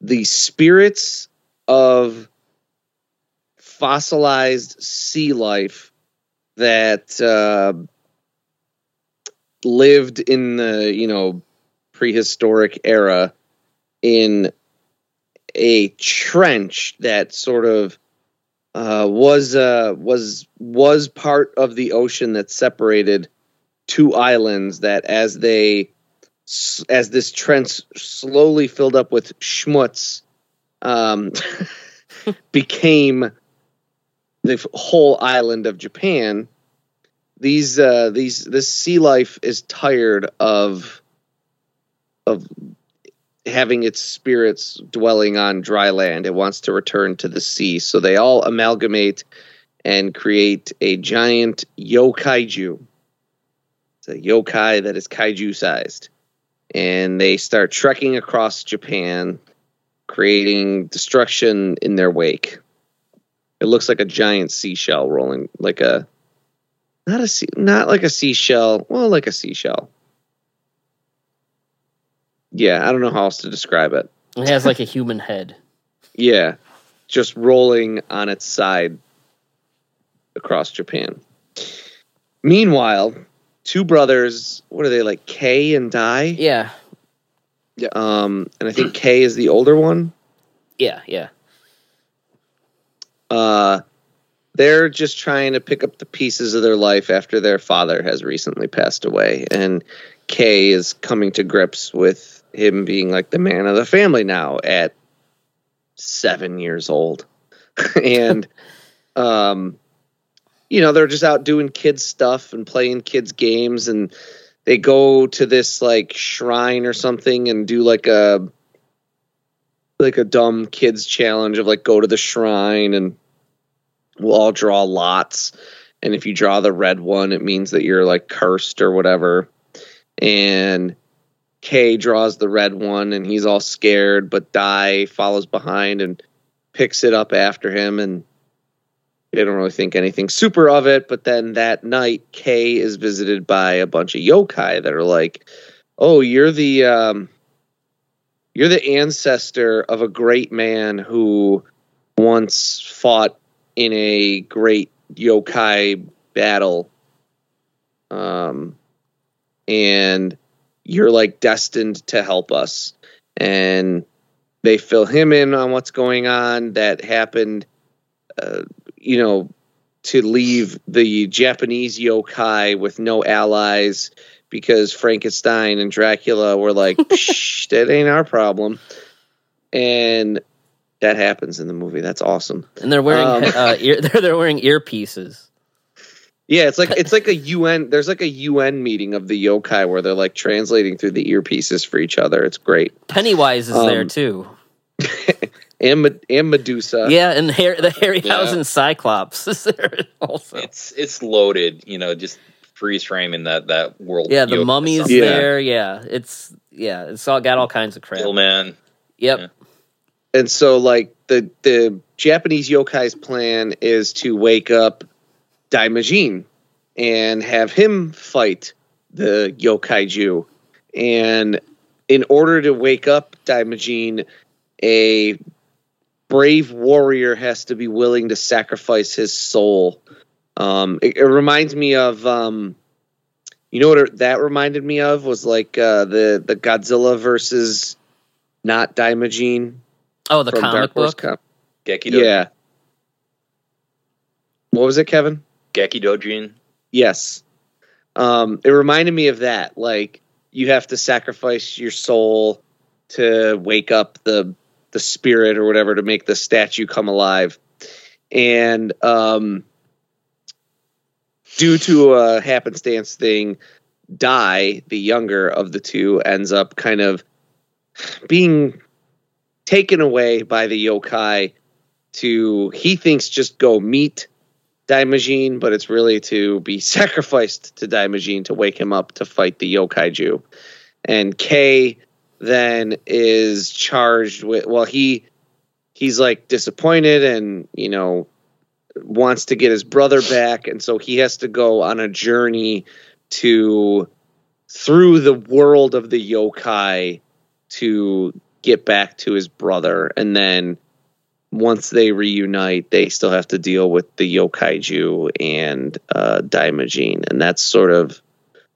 the spirits of fossilized sea life that uh, lived in the you know prehistoric era in a trench that sort of uh, was uh, was was part of the ocean that separated two islands that as they as this trench slowly filled up with schmutz um, became the whole island of Japan these uh, these this sea life is tired of of having its spirits dwelling on dry land. It wants to return to the sea. So they all amalgamate and create a giant yokaiju. It's a yokai that is kaiju sized. And they start trekking across Japan, creating destruction in their wake. It looks like a giant seashell rolling, like a not a sea, not like a seashell, well, like a seashell. Yeah, I don't know how else to describe it. it has like a human head Yeah, just rolling on its side across Japan. Meanwhile, two brothers, what are they like, Kay and Dai? yeah Yeah. Um, and I think Kay is the older one. yeah yeah Uh, they're just trying to pick up the pieces of their life after their father has recently passed away, and Kay is coming to grips with him being like the man of the family now at seven years old, and um, you know they're just out doing kids stuff and playing kids games, and they go to this like shrine or something and do like a like a dumb kids challenge of like go to the shrine and we'll all draw lots and if you draw the red one, it means that you're like cursed or whatever. And K draws the red one, and he's all scared, but Dai follows behind and picks it up after him, and they don't really think anything super of it. But then that night, K is visited by a bunch of yokai that are like, "Oh, you're the um, you're the ancestor of a great man who once fought in a great yokai battle um and you're like destined to help us. And they fill him in on what's going on that happened uh, you know to leave the japanese yokai with no allies because frankenstein and dracula were like Psh, that ain't our problem. And that happens in the movie that's awesome And they're wearing Um, uh, ear, they're, they're wearing earpieces. Yeah, it's like it's like a UN. There's like a UN meeting of the yokai where they're like translating through the earpieces for each other. It's great. Pennywise is there Um, too. And and Medusa. Yeah, and Har- the Harryhausen Yeah. Cyclops is there also. It's it's loaded. You know, just freeze framing that that world. Yeah, the Yoda mummy's stuff. Yeah. there. Yeah, it's yeah, it's all got all kinds of crap. Stillman. Yep. Yeah. And so like the the Japanese yokai's plan is to wake up Daimajin and have him fight the yokaiju. And in order to wake up Daimajin, a brave warrior has to be willing to sacrifice his soul. Um, it, it reminds me of, um, you know what that reminded me of was like uh, the the Godzilla versus not Daimajin Oh, the from comic Dark Horse book. Com- Geki Do- yeah. What was it, Kevin? Geki Dojin. Yes. Um, it reminded me of that. Like you have to sacrifice your soul to wake up the the spirit or whatever to make the statue come alive. And um, due to a happenstance thing, Dai, the younger of the two, ends up kind of being taken away by the yokai to he thinks just go meet Daimajin, but it's really to be sacrificed to Daimajin to wake him up to fight the yokaiju. And Kay then is charged with well he he's like disappointed and you know wants to get his brother back and so he has to go on a journey to through the world of the yokai to get back to his brother and then once they reunite, they still have to deal with the Yokaiju and uh, Daimajin, and that's sort of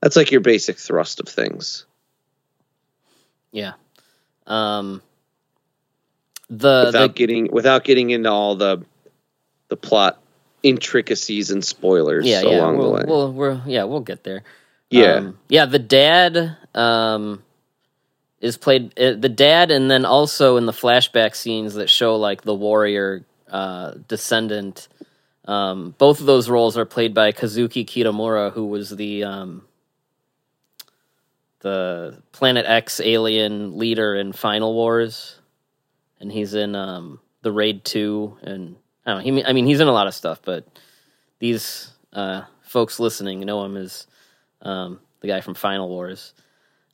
that's like your basic thrust of things. Yeah. Um. The, without the getting without getting into all the the plot intricacies and spoilers yeah along yeah the we'll, way. we'll we're yeah we'll get there. yeah, Um, yeah, the dad um, is played uh, the dad, and then also in the flashback scenes that show like the warrior uh, descendant. Um, both of those roles are played by Kazuki Kitamura, who was the um, the Planet X alien leader in Final Wars, and he's in um, the Raid Two, and I don't know. He, I mean, he's in a lot of stuff, but these uh, folks listening know him as um, the guy from Final Wars.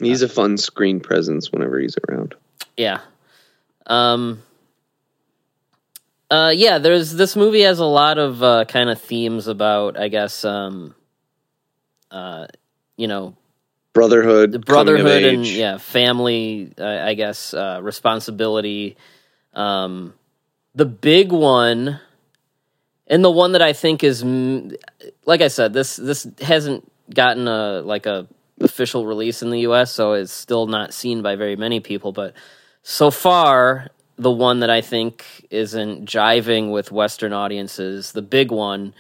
He's a fun screen presence whenever he's around. Yeah. Um. Uh, yeah, there's this movie has a lot of uh, kind of themes about, I guess, um, uh, you know, Brotherhood, the coming of brotherhood and yeah, family. Uh, I guess uh, responsibility. Um, the big one, and the one that I think is, like I said, this this hasn't gotten a like a official release in the U.S., so it's still not seen by very many people. But so far, the one that I think isn't jiving with Western audiences, the big one,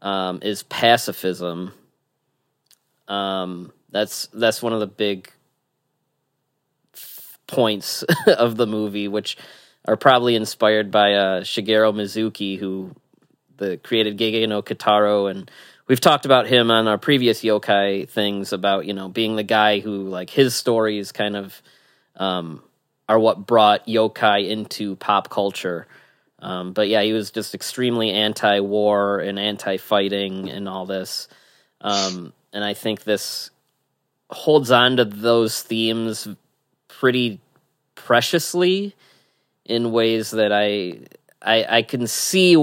um, is pacifism. Um, that's that's one of the big points of the movie, which are probably inspired by uh, Shigeru Mizuki, who the created Gege no Kitaro, and we've talked about him on our previous yokai things about you know being the guy who like his stories kind of um, are what brought yokai into pop culture. Um, but yeah, he was just extremely anti-war and anti-fighting and all this. Um, and I think this holds on to those themes pretty preciously in ways that I I, I can see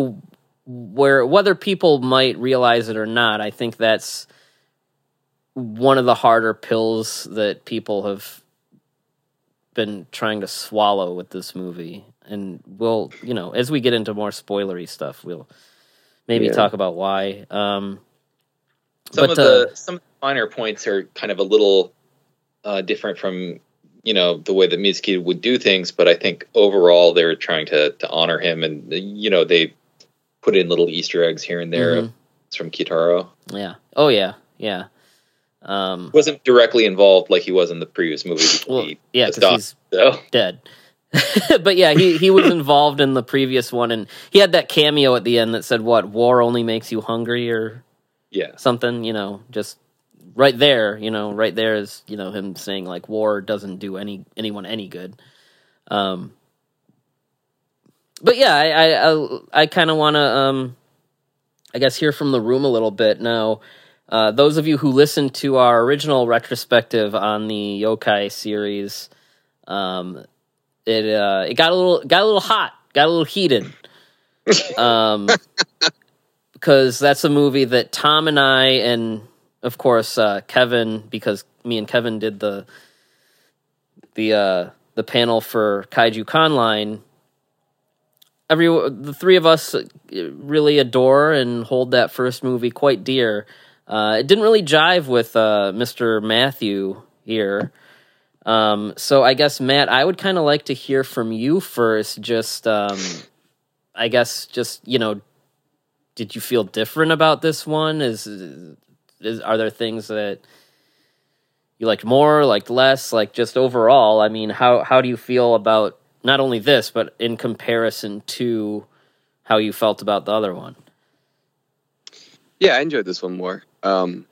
where whether people might realize it or not. I think that's one of the harder pills that people have been trying to swallow with this movie and we'll you know as we get into more spoilery stuff we'll maybe yeah. talk about why um some but, of the uh, some minor points are kind of a little uh different from you know the way that Miyazaki would do things but i think overall they're trying to to honor him and you know they put in little easter eggs here and there mm-hmm. it's from kitaro yeah oh yeah yeah um wasn't directly involved like he was in the previous movie well, yeah because he's so. dead but yeah, he he was involved in the previous one, and he had that cameo at the end that said, "What war only makes you hungry," or yeah, something. You know, just right there. You know, right there is you know him saying like war doesn't do any anyone any good. Um, but yeah, I I I, I kind of want to um, I guess hear from the room a little bit now. Uh, those of you who listened to our original retrospective on the yokai series, um, it uh, it got a little got a little hot, got a little heated. um, because that's a movie that Tom and I and of course uh, Kevin, because me and Kevin did the the uh, the panel for Kaiju Conline. Every the three of us really adore and hold that first movie quite dear. Uh, it didn't really jive with uh, Mr. Matthew here. Um, so I guess Matt, I would kind of like to hear from you first. Just, um, I guess, just you know, did you feel different about this one? Is, is are there things that you liked more, liked less, like just overall? I mean, how how do you feel about not only this, but in comparison to how you felt about the other one? Yeah, I enjoyed this one more. Um,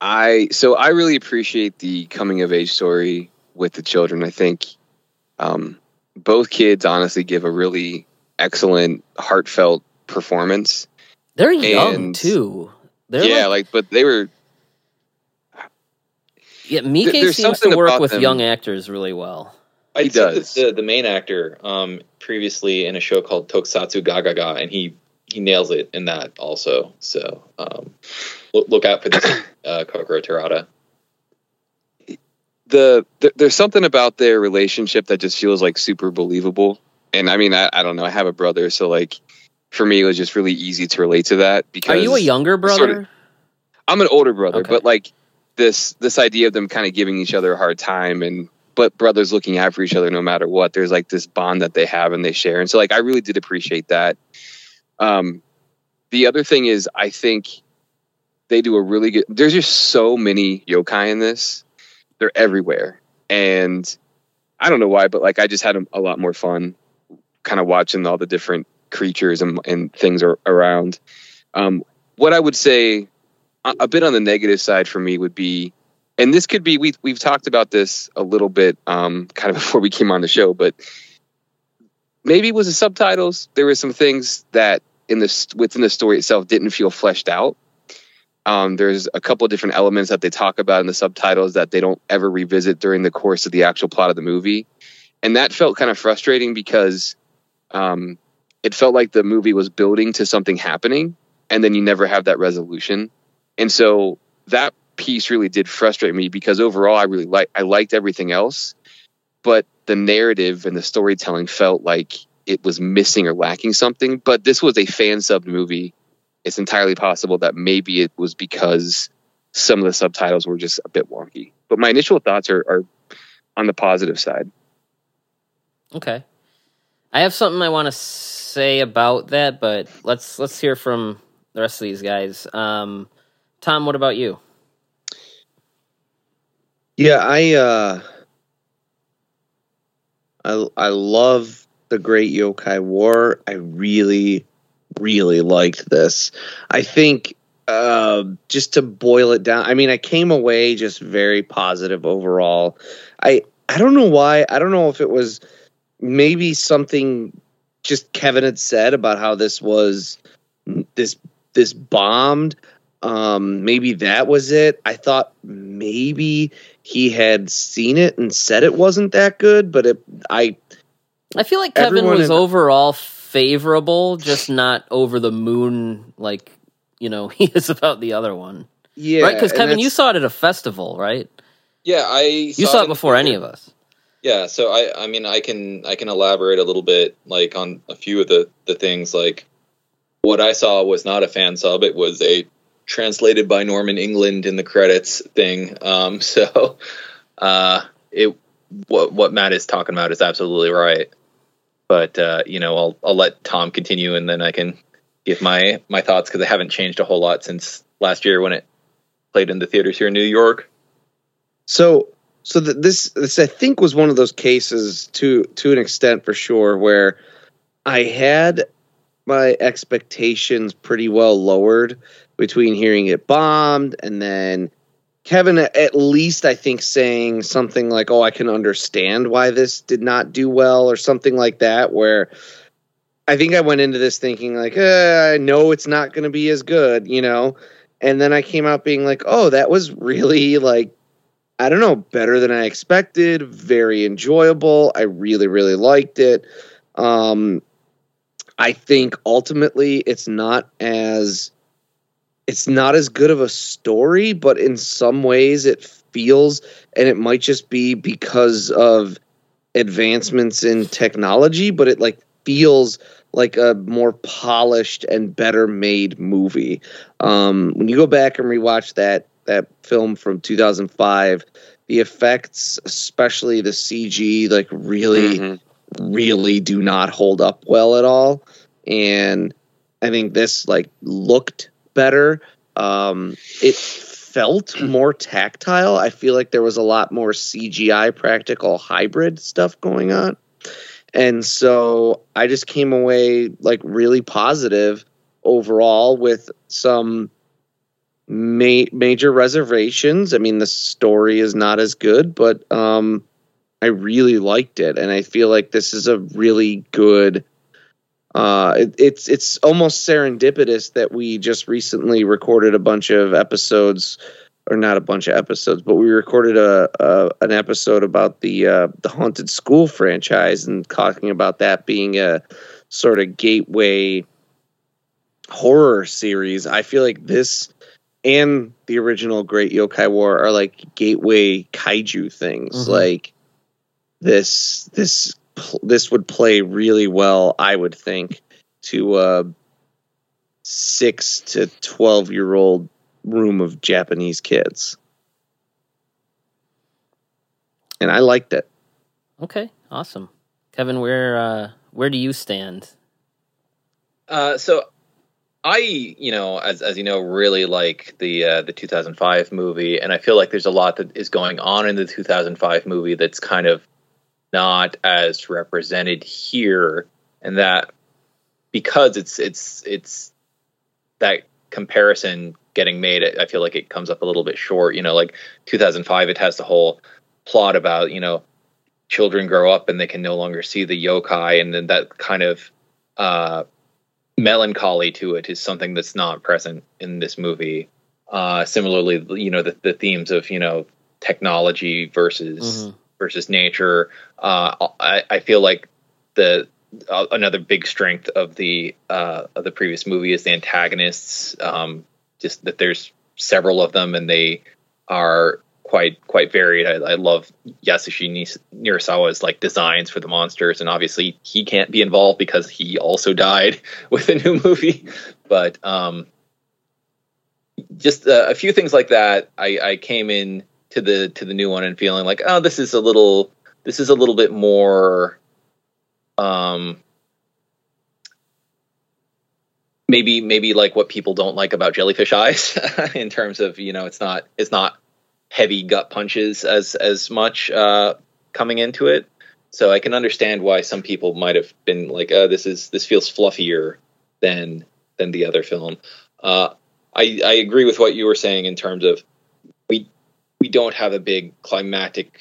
I so I really appreciate the coming of age story with the children. I think um, both kids honestly give a really excellent, heartfelt performance. They're young and, too. They're yeah, like, like, but they were. Yeah, Miike th- seems to work with them. young actors really well. He does. The, the main actor um, previously in a show called Tokusatsu Gagaga, and he he nails it in that also. So um, look, look, out for this uh, Kokoro Terada. The, the, there's something about their relationship that just feels like super believable. And I mean, I, I don't know. I have a brother, so like for me, it was just really easy to relate to that. Because are you a younger brother? Sort of, I'm an older brother, okay. but like this this idea of them kind of giving each other a hard time and but brothers looking out for each other no matter what. There's like this bond that they have and they share, and so like I really did appreciate that. Um, the other thing is, I think they do a really good. There's just so many yokai in this; they're everywhere, and I don't know why, but like I just had a, a lot more fun, kind of watching all the different creatures and, and things are around. Um, what I would say, a, a bit on the negative side for me would be, and this could be we we've talked about this a little bit, um, kind of before we came on the show, but maybe it was the subtitles. There were some things that in the within the story itself didn't feel fleshed out. Um, there's a couple of different elements that they talk about in the subtitles that they don't ever revisit during the course of the actual plot of the movie, and that felt kind of frustrating because um, it felt like the movie was building to something happening, and then you never have that resolution, and so that piece really did frustrate me because overall I really like I liked everything else, but the narrative and the storytelling felt like it was missing or lacking something. But this was a fan subbed movie. It's entirely possible that maybe it was because some of the subtitles were just a bit wonky. But my initial thoughts are, are on the positive side. Okay. I have something I want to say about that, but let's let's hear from the rest of these guys. Um, Tom, what about you? Yeah, I uh, I I love the Great Yokai War. I really, really liked this. I think uh, just to boil it down, I mean, I came away just very positive overall. I I don't know why. I don't know if it was maybe something just Kevin had said about how this was this this bombed. Um, maybe that was it. I thought maybe he had seen it and said it wasn't that good, but it, I I feel like Kevin was in- overall favorable, just not over the moon like you know he is about the other one, yeah, right? Because Kevin, you saw it at a festival, right? Yeah, I You saw it before any of us. Yeah, so I I mean I can I can elaborate a little bit like on a few of the the things like what I saw was not a fan sub it was a translated by Norman England in the credits thing. Um so uh it what what Matt is talking about is absolutely right. But uh you know I'll I'll let Tom continue and then I can give my my thoughts cuz they haven't changed a whole lot since last year when it played in the theaters here in New York. So so that this this I think was one of those cases to to an extent for sure where I had my expectations pretty well lowered between hearing it bombed and then Kevin at least I think saying something like oh I can understand why this did not do well or something like that where I think I went into this thinking like eh, I know it's not going to be as good you know and then I came out being like oh that was really like I don't know, better than I expected, very enjoyable. I really, really liked it. Um, I think ultimately it's not as it's not as good of a story, but in some ways it feels and it might just be because of advancements in technology, but it like feels like a more polished and better made movie. Um, when you go back and rewatch that that film from 2005 the effects especially the cg like really Mhm. really do not hold up well at all and i think this like looked better um it felt more tactile i feel like there was a lot more cgi practical hybrid stuff going on and so i just came away like really positive overall with some ma- major reservations. I mean, the story is not as good, but um, I really liked it, and I feel like this is a really good. Uh, it, it's it's almost serendipitous that we just recently recorded a bunch of episodes, or not a bunch of episodes, but we recorded a, a an episode about the uh, the haunted school franchise and talking about that being a sort of gateway horror series. I feel like this and the original Great Yokai War are like gateway kaiju things. Mhm. Like this, this, this would play really well, I would think, to a six to twelve year old room of Japanese kids. And I liked it. Okay, awesome. Kevin, where uh, where do you stand? Uh, so I, you know, as as you know, really like the uh, the 2005 movie, and I feel like there's a lot that is going on in the 2005 movie that's kind of not as represented here, and that because it's it's it's that comparison getting made, I feel like it comes up a little bit short. You know, like 2005, it has the whole plot about you know children grow up and they can no longer see the yokai, and then that kind of uh, melancholy to it is something that's not present in this movie. Uh, similarly, you know, the, the themes of you know technology versus Mhm. Versus nature. Uh, I, I feel like the uh, another big strength of the uh, of the previous movie is the antagonists. Um, just that there's several of them and they are quite quite varied. I, I love Yasushi Nirasawa's like designs for the monsters, and obviously he can't be involved because he also died with a new movie. But um, just uh, a few things like that. I, I came in to the to the new one and feeling like, oh, this is a little this is a little bit more. Um, maybe maybe like what people don't like about jellyfish eyes in terms of you know it's not it's not heavy gut punches as as much uh, coming into it. So I can understand why some people might have been like, "Oh, this is this feels fluffier than than the other film." Uh, I I agree with what you were saying in terms of we don't have a big climactic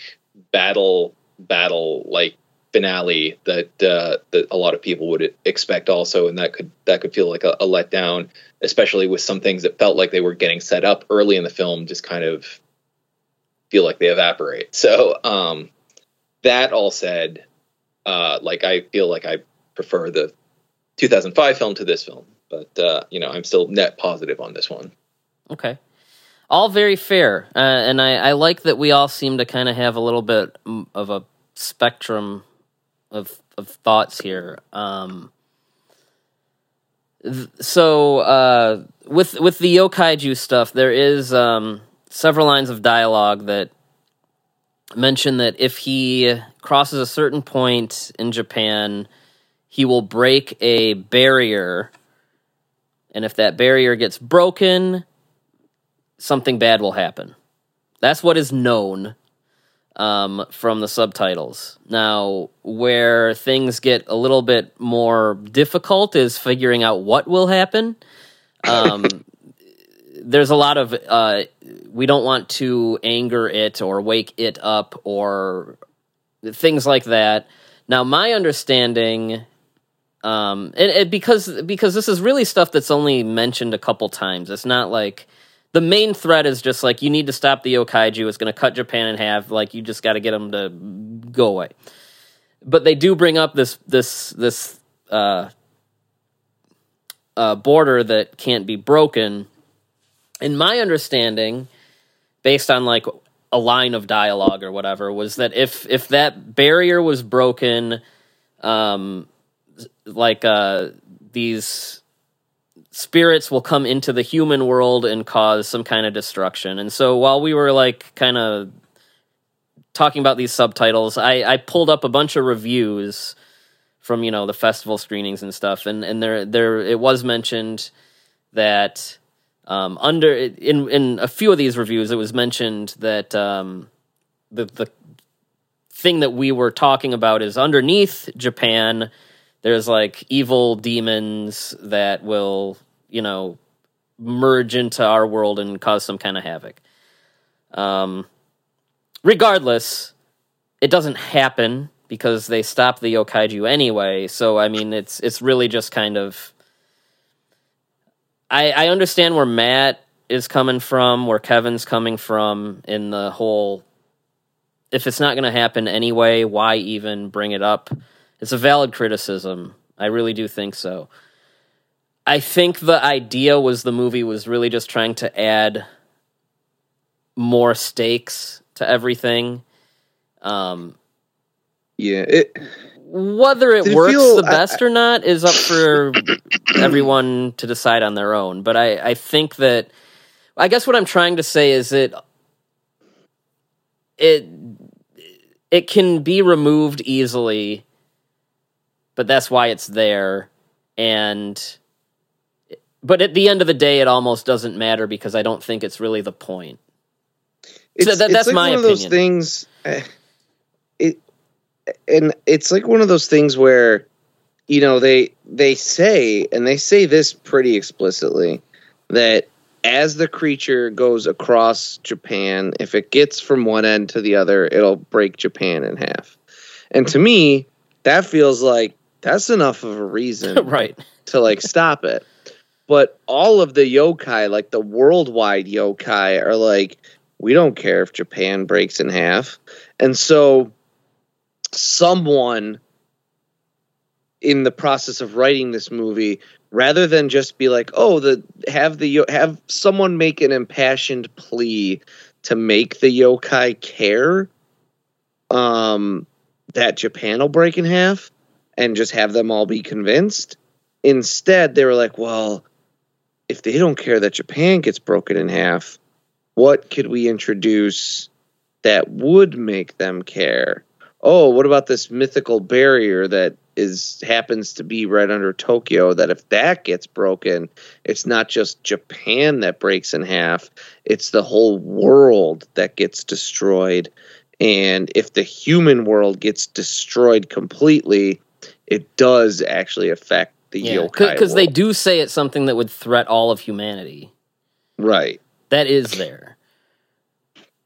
battle battle like finale that uh, that a lot of people would expect also, and that could that could feel like a, a letdown, especially with some things that felt like they were getting set up early in the film, just kind of feel like they evaporate. So um, that all said, uh, like I feel like I prefer the 2005 film to this film, but uh, you know I'm still net positive on this one. Okay. All very fair, uh, and I, I like that we all seem to kind of have a little bit of a spectrum of of thoughts here. Um, th- so uh, with with the yokaiju stuff, there is um, several lines of dialogue that mention that if he crosses a certain point in Japan, he will break a barrier, and if that barrier gets broken, something bad will happen. That's what is known um, from the subtitles. Now, where things get a little bit more difficult is figuring out what will happen. Um, there's a lot of uh, we don't want to anger it or wake it up or things like that. Now, my understanding, um, and, and because because this is really stuff that's only mentioned a couple times. It's not like the main threat is just like you need to stop the yokaiju. It's going to cut Japan in half. Like you just got to get them to go away. But they do bring up this this this uh, uh, border that can't be broken. In my understanding, based on like a line of dialogue or whatever, was that if if that barrier was broken, um, like uh, these spirits will come into the human world and cause some kind of destruction. And so while we were like kind of talking about these subtitles, I, I pulled up a bunch of reviews from you know the festival screenings and stuff, and and there there it was mentioned that um, under in in a few of these reviews it was mentioned that um, the the thing that we were talking about is underneath Japan there's like evil demons that will you know merge into our world and cause some kind of havoc um regardless it doesn't happen because they stop the yokaiju anyway so i mean it's it's really just kind of i i understand where matt is coming from where kevin's coming from in the whole if it's not going to happen anyway why even bring it up it's a valid criticism. I really do think so. I think the idea was the movie was really just trying to add more stakes to everything. Um, yeah, it, whether it works feel, the best I, or not is up for everyone to decide on their own. But I, I think that I guess what I'm trying to say is it it it can be removed easily but that's why it's there. And but at the end of the day, it almost doesn't matter because I don't think it's really the point. It's, so that, that's like my one opinion. of those things. Uh, it and it's like one of those things where you know they they say and they say this pretty explicitly that as the creature goes across Japan, if it gets from one end to the other, it'll break Japan in half. And to me, that feels like that's enough of a reason right to like stop it but all of the yokai like the worldwide yokai are like we don't care if japan breaks in half and so someone in the process of writing this movie rather than just be like oh the have the have someone make an impassioned plea to make the yokai care um that japan will break in half and just have them all be convinced. Instead, they were like, well, if they don't care that Japan gets broken in half, what could we introduce that would make them care? Oh, what about this mythical barrier that is happens to be right under Tokyo that if that gets broken, it's not just Japan that breaks in half, it's the whole world that gets destroyed. And if the human world gets destroyed completely, it does actually affect the yeah, yokai because they do say it's something that would threat all of humanity. Right. That is there.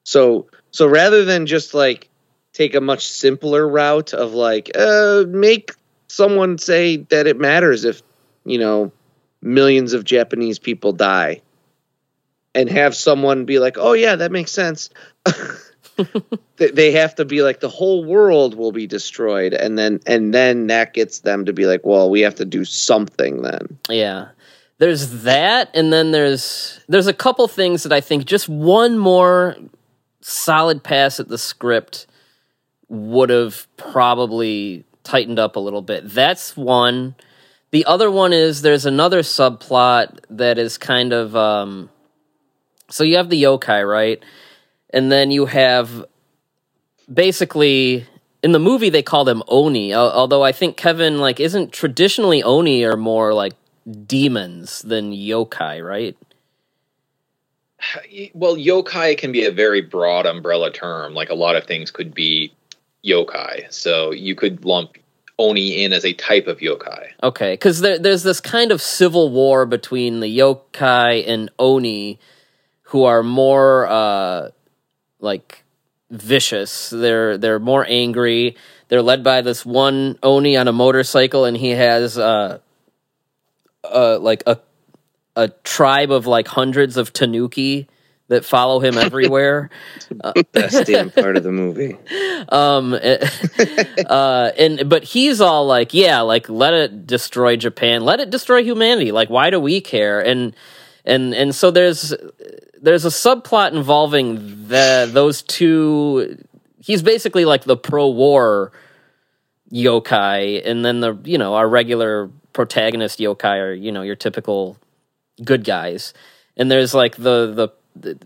So so rather than just like take a much simpler route of like uh make someone say that it matters if you know millions of Japanese people die and have someone be like oh yeah that makes sense They- have to be like the whole world will be destroyed and then and then that gets them to be like well we have to do something then Yeah. There's that and then there's there's a couple things that I think just one more solid pass at the script would have probably tightened up a little bit. That's one. The other one is there's another subplot that is kind of um so you have the yokai, right? And then you have basically in the movie they call them oni although i think kevin like isn't traditionally oni are more like demons than yokai right Well, yokai can be a very broad umbrella term. Like a lot of things could be yokai. So you could lump oni in as a type of yokai. okay because there, there's this kind of civil war between the yokai and oni who are more uh like vicious. They're they're more angry. They're led by this one oni on a motorcycle and he has uh uh like a a tribe of like hundreds of tanuki that follow him everywhere. Best damn part of the movie. Um uh and but he's all like yeah like let it destroy japan. Let it destroy humanity. Like why do we care? And and and so there's there's a subplot involving the those two he's basically like the pro-war yokai and then the you know our regular protagonist yokai are you know your typical good guys. And there's like the the,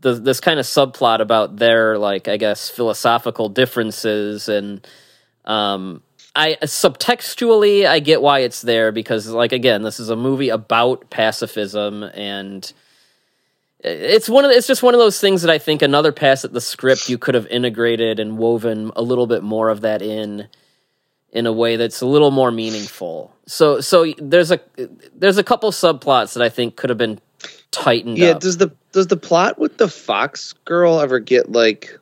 the, this kind of subplot about their like i guess philosophical differences and um i subtextually i get why it's there because like again this is a movie about pacifism and it's one of the, it's just one of those things that i think another pass at the script you could have integrated and woven a little bit more of that in in a way that's a little more meaningful. So so there's a there's a couple subplots that i think could have been tightened yeah up. does the does the plot with the fox girl ever get like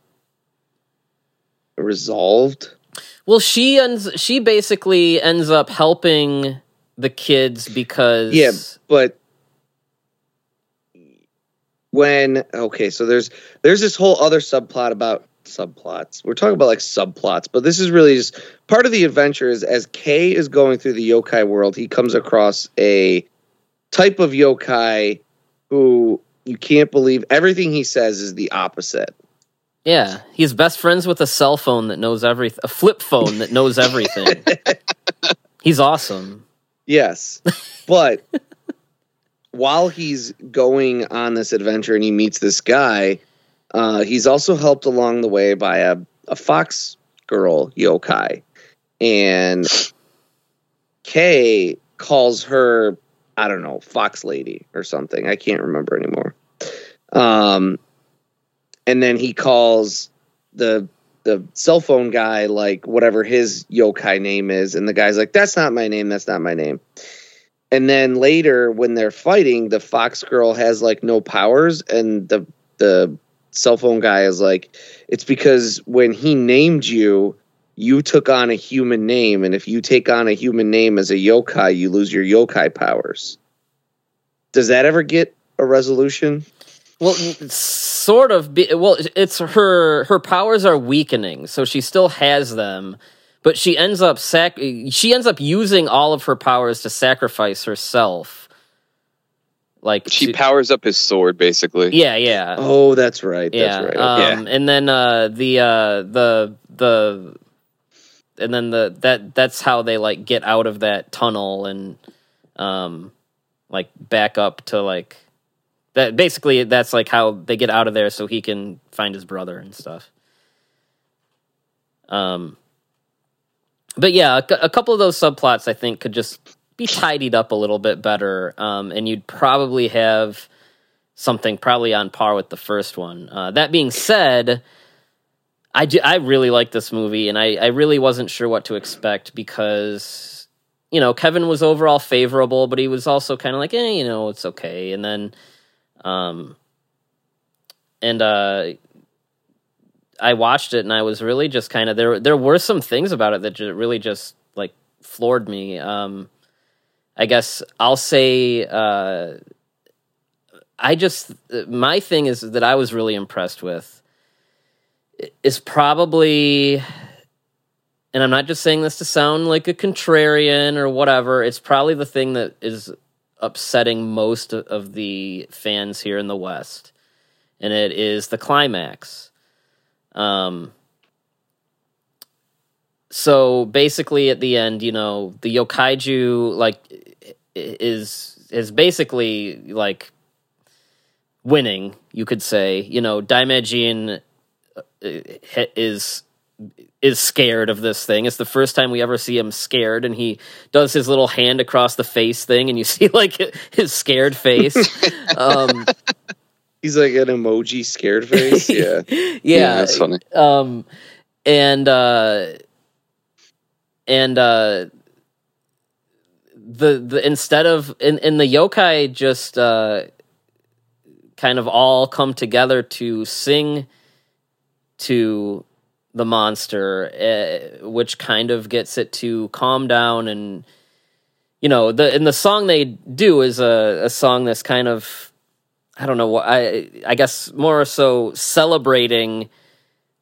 resolved Well, she ends. She basically ends up helping the kids because Yeah, but when okay, so there's there's this whole other subplot about subplots. We're talking about like subplots, but this is really just part of the adventure is as Kei is going through the yokai world, he comes across a type of yokai who you can't believe everything he says is the opposite. Yeah, he's best friends with a cell phone that knows everything, a flip phone that knows everything. he's awesome. Yes. But while he's going on this adventure and he meets this guy, uh, he's also helped along the way by a, a fox girl yokai. And Kei calls her, I don't know, Fox Lady or something. I can't remember anymore. Um, and then he calls the the cell phone guy like whatever his yokai name is. And the guy's like that's not my name. That's not my name. And then later when they're fighting the fox girl has like no powers. And the the cell phone guy is like it's because when he named you you took on a human name. And if you take on a human name as a yokai you lose your yokai powers. Does that ever get a resolution Well, sort of. Be, well, it's her. Her powers are weakening, so she still has them, but she ends up sac. She ends up using all of her powers to sacrifice herself. Like She to- powers up his sword, basically. yeah, yeah. oh that's right yeah. that's right Um, And then uh, the uh, the the and then the that that's how they like get out of that tunnel and um like back up to like that basically that's like how they get out of there so he can find his brother and stuff. Um but yeah, a, a couple of those subplots I think could just be tidied up a little bit better um and you'd probably have something probably on par with the first one. Uh, that being said, I, do, I really like this movie, and I, I really wasn't sure what to expect because, you know, Kevin was overall favorable, but he was also kind of like, eh, you know, it's okay. And then, um, and, uh, I watched it and I was really just kind of there. There were some things about it that really just like floored me. Um, I guess I'll say uh, I just my thing is that I was really impressed with is probably and I'm not just saying this to sound like a contrarian or whatever, it's probably the thing that is upsetting most of- the fans here in the West. And it is the climax. Um so basically at the end, you know, the yokaiju like is is basically like winning, you could say. You know, Daimajin uh, is is scared of this thing. It's the first time we ever see him scared, and he does his little hand across the face thing, and you see like his scared face. um, He's like an emoji scared face. Yeah. yeah, that's funny. um and uh and uh the the instead of in in the yokai just uh kind of all come together to sing to the monster uh, which kind of gets it to calm down and you know the and the song they do is a, a song that's kind of I don't know I I guess more so celebrating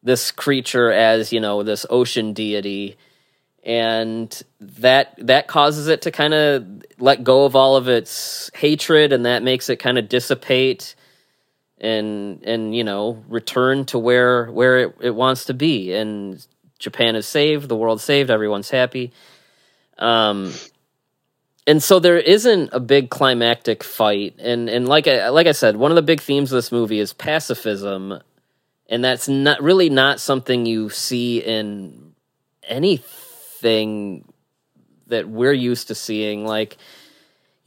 this creature as you know this ocean deity. And that that causes it to kind of let go of all of its hatred and that makes it kind of dissipate and and you know return to where where it, it wants to be. And Japan is saved the world's saved everyone's happy. Um and so there isn't a big climactic fight. And and like I, like I said one of the big themes of this movie is pacifism. And that's not really not something you see in anything that we're used to seeing. Like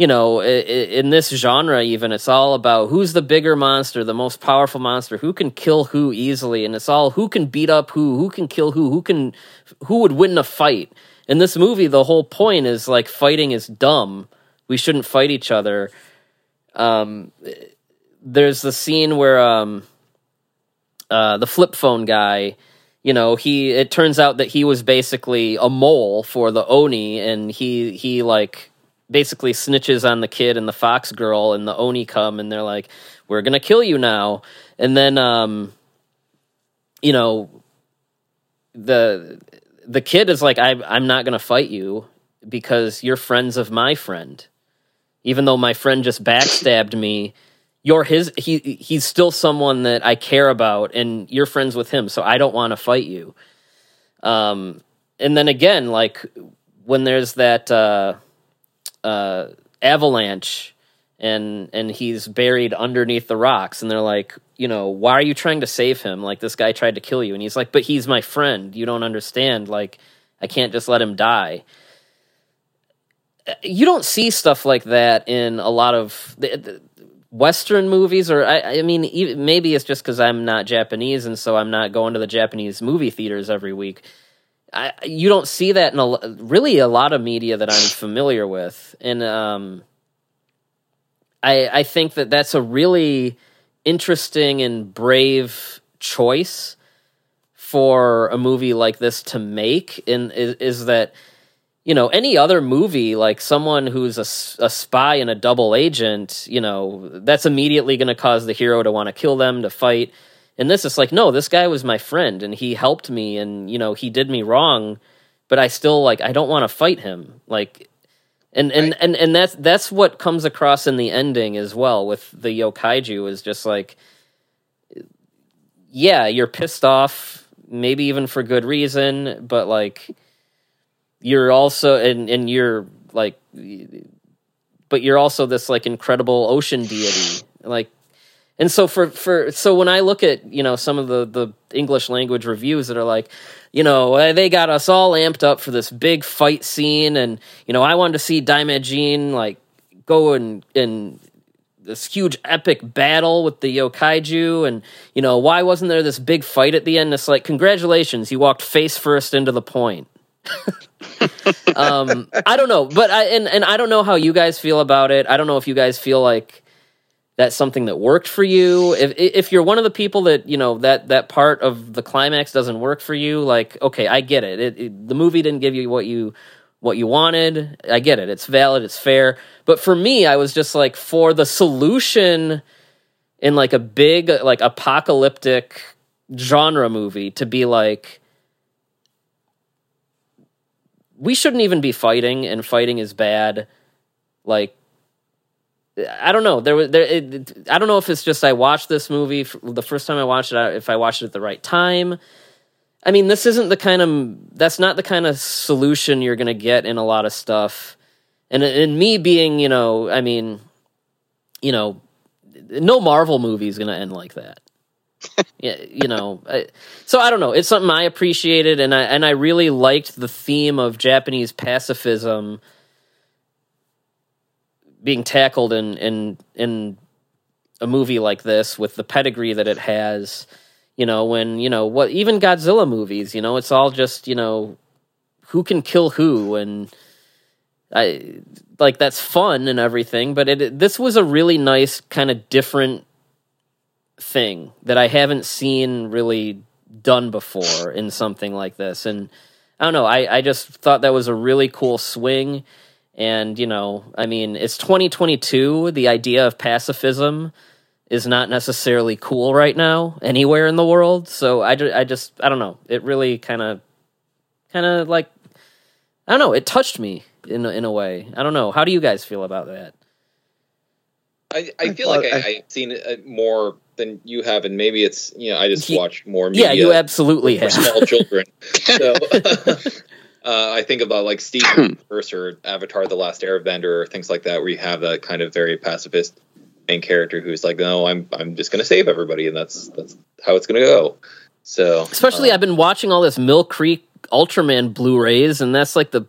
you know in this genre even it's all about who's the bigger monster the most powerful monster who can kill who easily and it's all who can beat up who who can kill who who can who would win a fight. In this movie the whole point is like fighting is dumb. We shouldn't fight each other. Um there's the scene where um uh the flip phone guy you know he it turns out that he was basically a mole for the oni and he he like basically snitches on the kid and the fox girl and the oni come and they're like we're gonna kill you now. And then um you know the the kid is like I, i'm not gonna fight you because you're friends of my friend. Even though my friend just backstabbed me you're his he he's still someone that I care about and you're friends with him so I don't want to fight you. Um and then again like when there's that uh uh avalanche and and he's buried underneath the rocks and they're like you know why are you trying to save him? Like this guy tried to kill you. And he's like but he's my friend. You don't understand. Like I can't just let him die. You don't see stuff like that in a lot of the, the Western movies, or I, I mean, maybe it's just because I'm not Japanese and so I'm not going to the Japanese movie theaters every week. I, you don't see that in a, really a lot of media that I'm familiar with, and um, I I think that that's a really interesting and brave choice for a movie like this to make. And is, is that you know any other movie like someone who's a spy and a double agent you know that's immediately going to cause the hero to want to kill them to fight and this is like no this guy was my friend and he helped me and you know he did me wrong but i still like i don't want to fight him like and and, Right. and and that's that's what comes across in the ending as well with the yokaiju is just like yeah you're pissed off maybe even for good reason but like you're also and and you're like but you're also this like incredible ocean deity like and so for for so when i look at you know some of the the english language reviews that are like you know they got us all amped up for this big fight scene and you know i wanted to see daimajin like go and and this huge epic battle with the yokaiju and you know why wasn't there this big fight at the end? It's like congratulations you walked face first into the point. Um i don't know but i and, and i don't know how you guys feel about it. I don't know if you guys feel like that's something that worked for you. If if you're one of the people that you know that that part of the climax doesn't work for you, like okay, I get it. It, it. The movie didn't give you what you what you wanted. I get it. It's valid. It's fair. But for me, I was just like for the solution in like a big like apocalyptic genre movie to be like we shouldn't even be fighting and fighting is bad like I don't know. There was there. It, I don't know if it's just I watched this movie the first time I watched it. If I watched it at the right time. I mean, this isn't the kind of that's not the kind of solution you're going to get in a lot of stuff. And and me being, you know, I mean, you know, no Marvel movie is going to end like that. yeah, you know. I, so I don't know. It's something I appreciated, and I and I really liked the theme of Japanese pacifism being tackled in in in a movie like this with the pedigree that it has you know when you know what even godzilla movies you know it's all just you know who can kill who and i like that's fun and everything but it this was a really nice kind of different thing that i haven't seen really done before in something like this. And i don't know i i just thought that was a really cool swing and, you know, I mean, it's 2022. The idea of pacifism is not necessarily cool right now anywhere in the world. So I, I just, I don't know. It really kind of, kind of like, I don't know. It touched me in, in a way. I don't know. How do you guys feel about that? I, I feel like I, have seen it uh, more than you have, and maybe it's you know I just watch more media. Yeah, you absolutely for have small children. so Uh, I think about like Steve Universe or Avatar: The Last Airbender or things like that, where you have that kind of very pacifist main character who's like, "No, I'm I'm just going to save everybody," and that's that's how it's going to go. So, especially uh, I've been watching all this Mill Creek Ultraman Blu-rays, and that's like the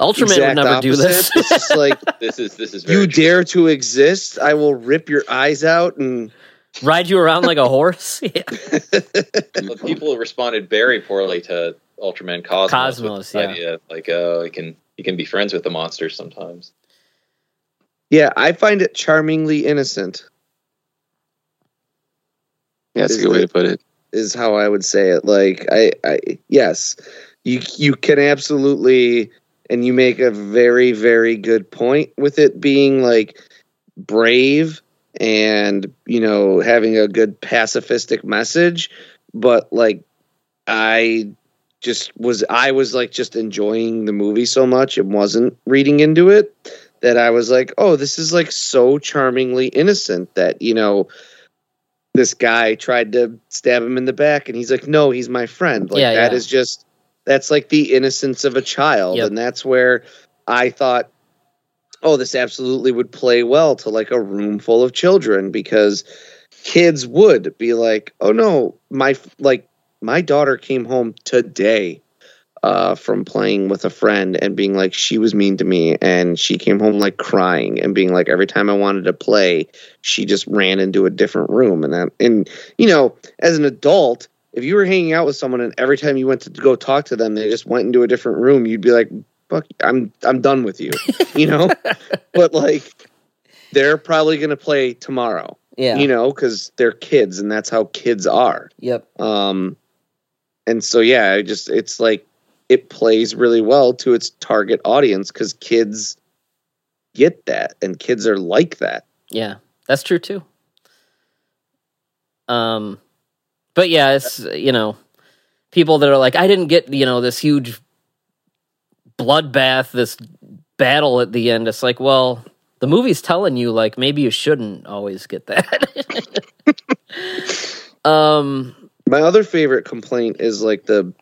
Ultraman would never opposite. do this. it's like this is this is you true. dare to exist, I will rip your eyes out and ride you around like a horse. Yeah. people responded very poorly to Ultraman Cosmos. Cosmos, yeah. Idea. Like, uh, you can you can be friends with the monsters sometimes. Yeah, I find it charmingly innocent. Yeah, that's a good way to put it. Is how I would say it. Like, I, I, yes, you you can absolutely, and you make a very very good point with it being like brave and you know having a good pacifistic message, but like I just was I was like just enjoying the movie so much and wasn't reading into it that I was like, oh, this is like so charmingly innocent that, you know, this guy tried to stab him in the back and he's like, no, he's my friend. Like yeah, that yeah. is just that's like the innocence of a child. Yep. And that's where I thought, oh, this absolutely would play well to like a room full of children because kids would be like, oh no, my like my daughter came home today uh, from playing with a friend and being like she was mean to me and she came home like crying and being like every time I wanted to play she just ran into a different room and that and you know as an adult if you were hanging out with someone and every time you went to go talk to them they just went into a different room you'd be like fuck I'm I'm done with you you know but like they're probably going to play tomorrow yeah. you know cuz they're kids and that's how kids are Yep. um and so yeah I just it's like it plays really well to its target audience because kids get that and kids are like that Yeah, that's true too. Um, but yeah, it's you know, people that are like, I didn't get you know this huge bloodbath, this battle at the end. It's like, well, the movie's telling you like maybe you shouldn't always get that. um, my other favorite complaint is like the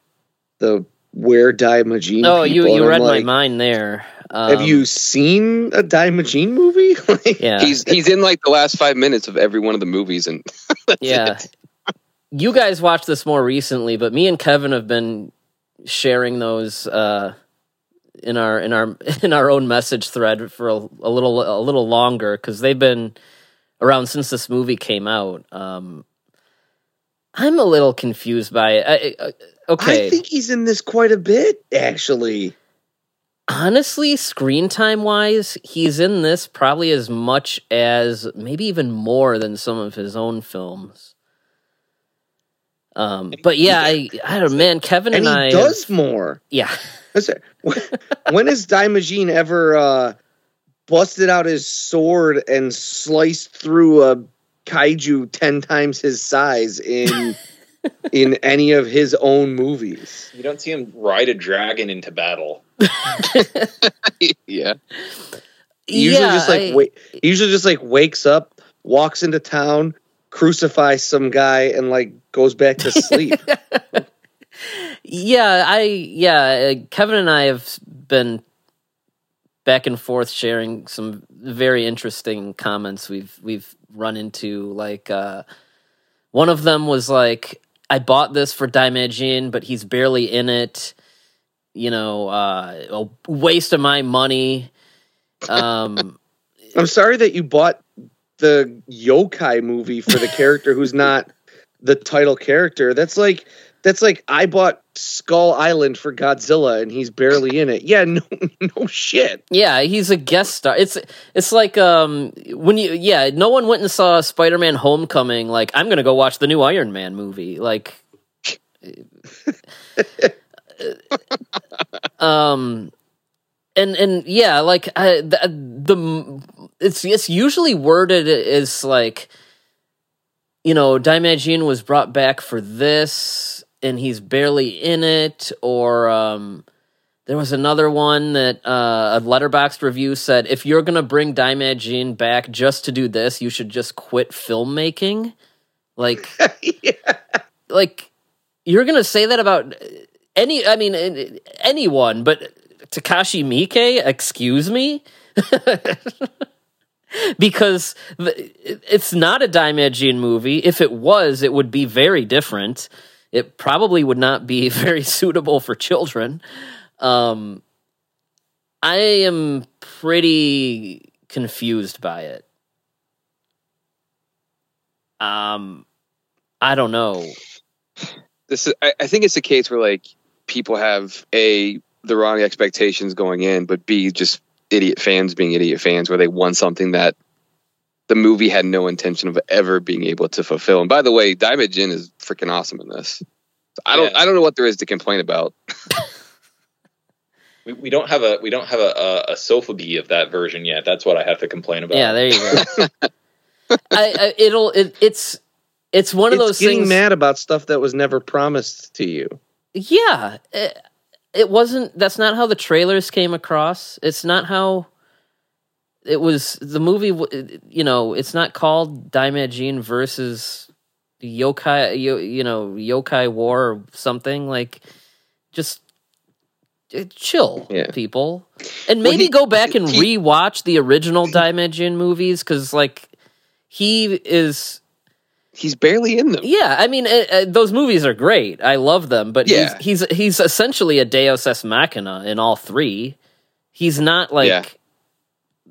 the where Daimajin oh, you people, you and read I'm my mind there. Um, have you seen a Daimajin movie like, Yeah, He's he's in like the last five minutes of every one of the movies, and that's yeah. it. You guys watched this more recently, but me and Kevin have been sharing those uh, in our in our in our own message thread for a, a little a little longer because they've been around since this movie came out. Um, I'm a little confused by it. I, I, okay, I think he's in this quite a bit actually honestly, screen time wise, he's in this probably as much as maybe even more than some of his own films. Um, but yeah, I, I don't man, Kevin and, and he I does have- more. yeah. When has Daimajin ever uh, busted out his sword and sliced through a kaiju ten times his size in in any of his own movies? You don't see him ride a dragon into battle. yeah. He usually yeah, just like I- wait. He usually just like wakes up, walks into town, crucifies some guy, and like goes back to sleep. Yeah, I yeah, uh, Kevin and I have been back and forth sharing some very interesting comments we've we've run into like uh one of them was like I bought this for Daimajin but he's barely in it. You know, uh a waste of my money. Um I'm sorry that you bought the yokai movie for the character who's not the title character. That's like that's like I bought Skull Island for Godzilla and he's barely in it. Yeah, no no shit. Yeah, he's a guest star. It's it's like um when you yeah, no one went and saw Spider-Man Homecoming like I'm going to go watch the new Iron Man movie. Like um and and yeah, like I, the, the it's it's usually worded as like you know, Daimajin was brought back for this and he's barely in it or um there was another one that uh, a letterboxed review said if you're gonna bring Daimajin back just to do this, you should just quit filmmaking. Like, yeah. like you're gonna say that about any? I mean, anyone, but Takashi Miike. Excuse me. because it's not a Daimajin movie. If it was, it would be very different. It probably would not be very suitable for children. Um, I am pretty confused by it. Um, I don't know. This is I, I think it's a case where like people have a the wrong expectations going in, but B just idiot fans being idiot fans where they want something that the movie had no intention of ever being able to fulfill. And by the way, Daimajin is freaking awesome in this. I don't Yeah. I don't know what there is to complain about. We, we don't have a we don't have a, a, a sofubi of that version yet. That's what I have to complain about. Yeah, there you go. I, I it'll it, it's it's one of It's those getting things. mad about stuff that was never promised to you. Yeah, it, it wasn't. That's not how the trailers came across. It's not how it was. The movie, you know, it's not called Daimajin versus Yokai. You, you know, Yokai War or something like. Just uh, chill, Yeah. people, and Well, maybe he- go back and he- rewatch the original Daimajin movies because, like, he is He's barely in them. yeah, I mean, uh, uh, those movies are great. I love them, but Yeah. he's he's he's essentially a Deus ex machina in all three. He's not like Yeah.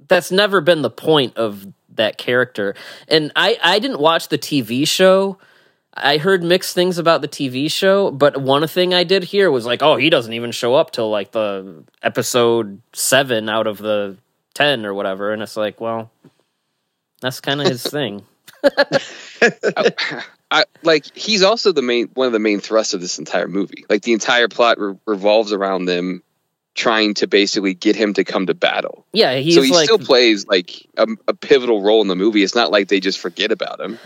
That's never been the point of that character. And I I didn't watch the TV show. I heard mixed things about the TV show, but one thing I did hear was like, oh, he doesn't even show up till like the episode seven out of the ten or whatever. And it's like, well, that's kind of his thing. I, like he's also the main one of the main thrusts of this entire movie. Like the entire plot re- revolves around them trying to basically get him to come to battle. Yeah, he's so he like still plays like a, a pivotal role in the movie. It's not like they just forget about him.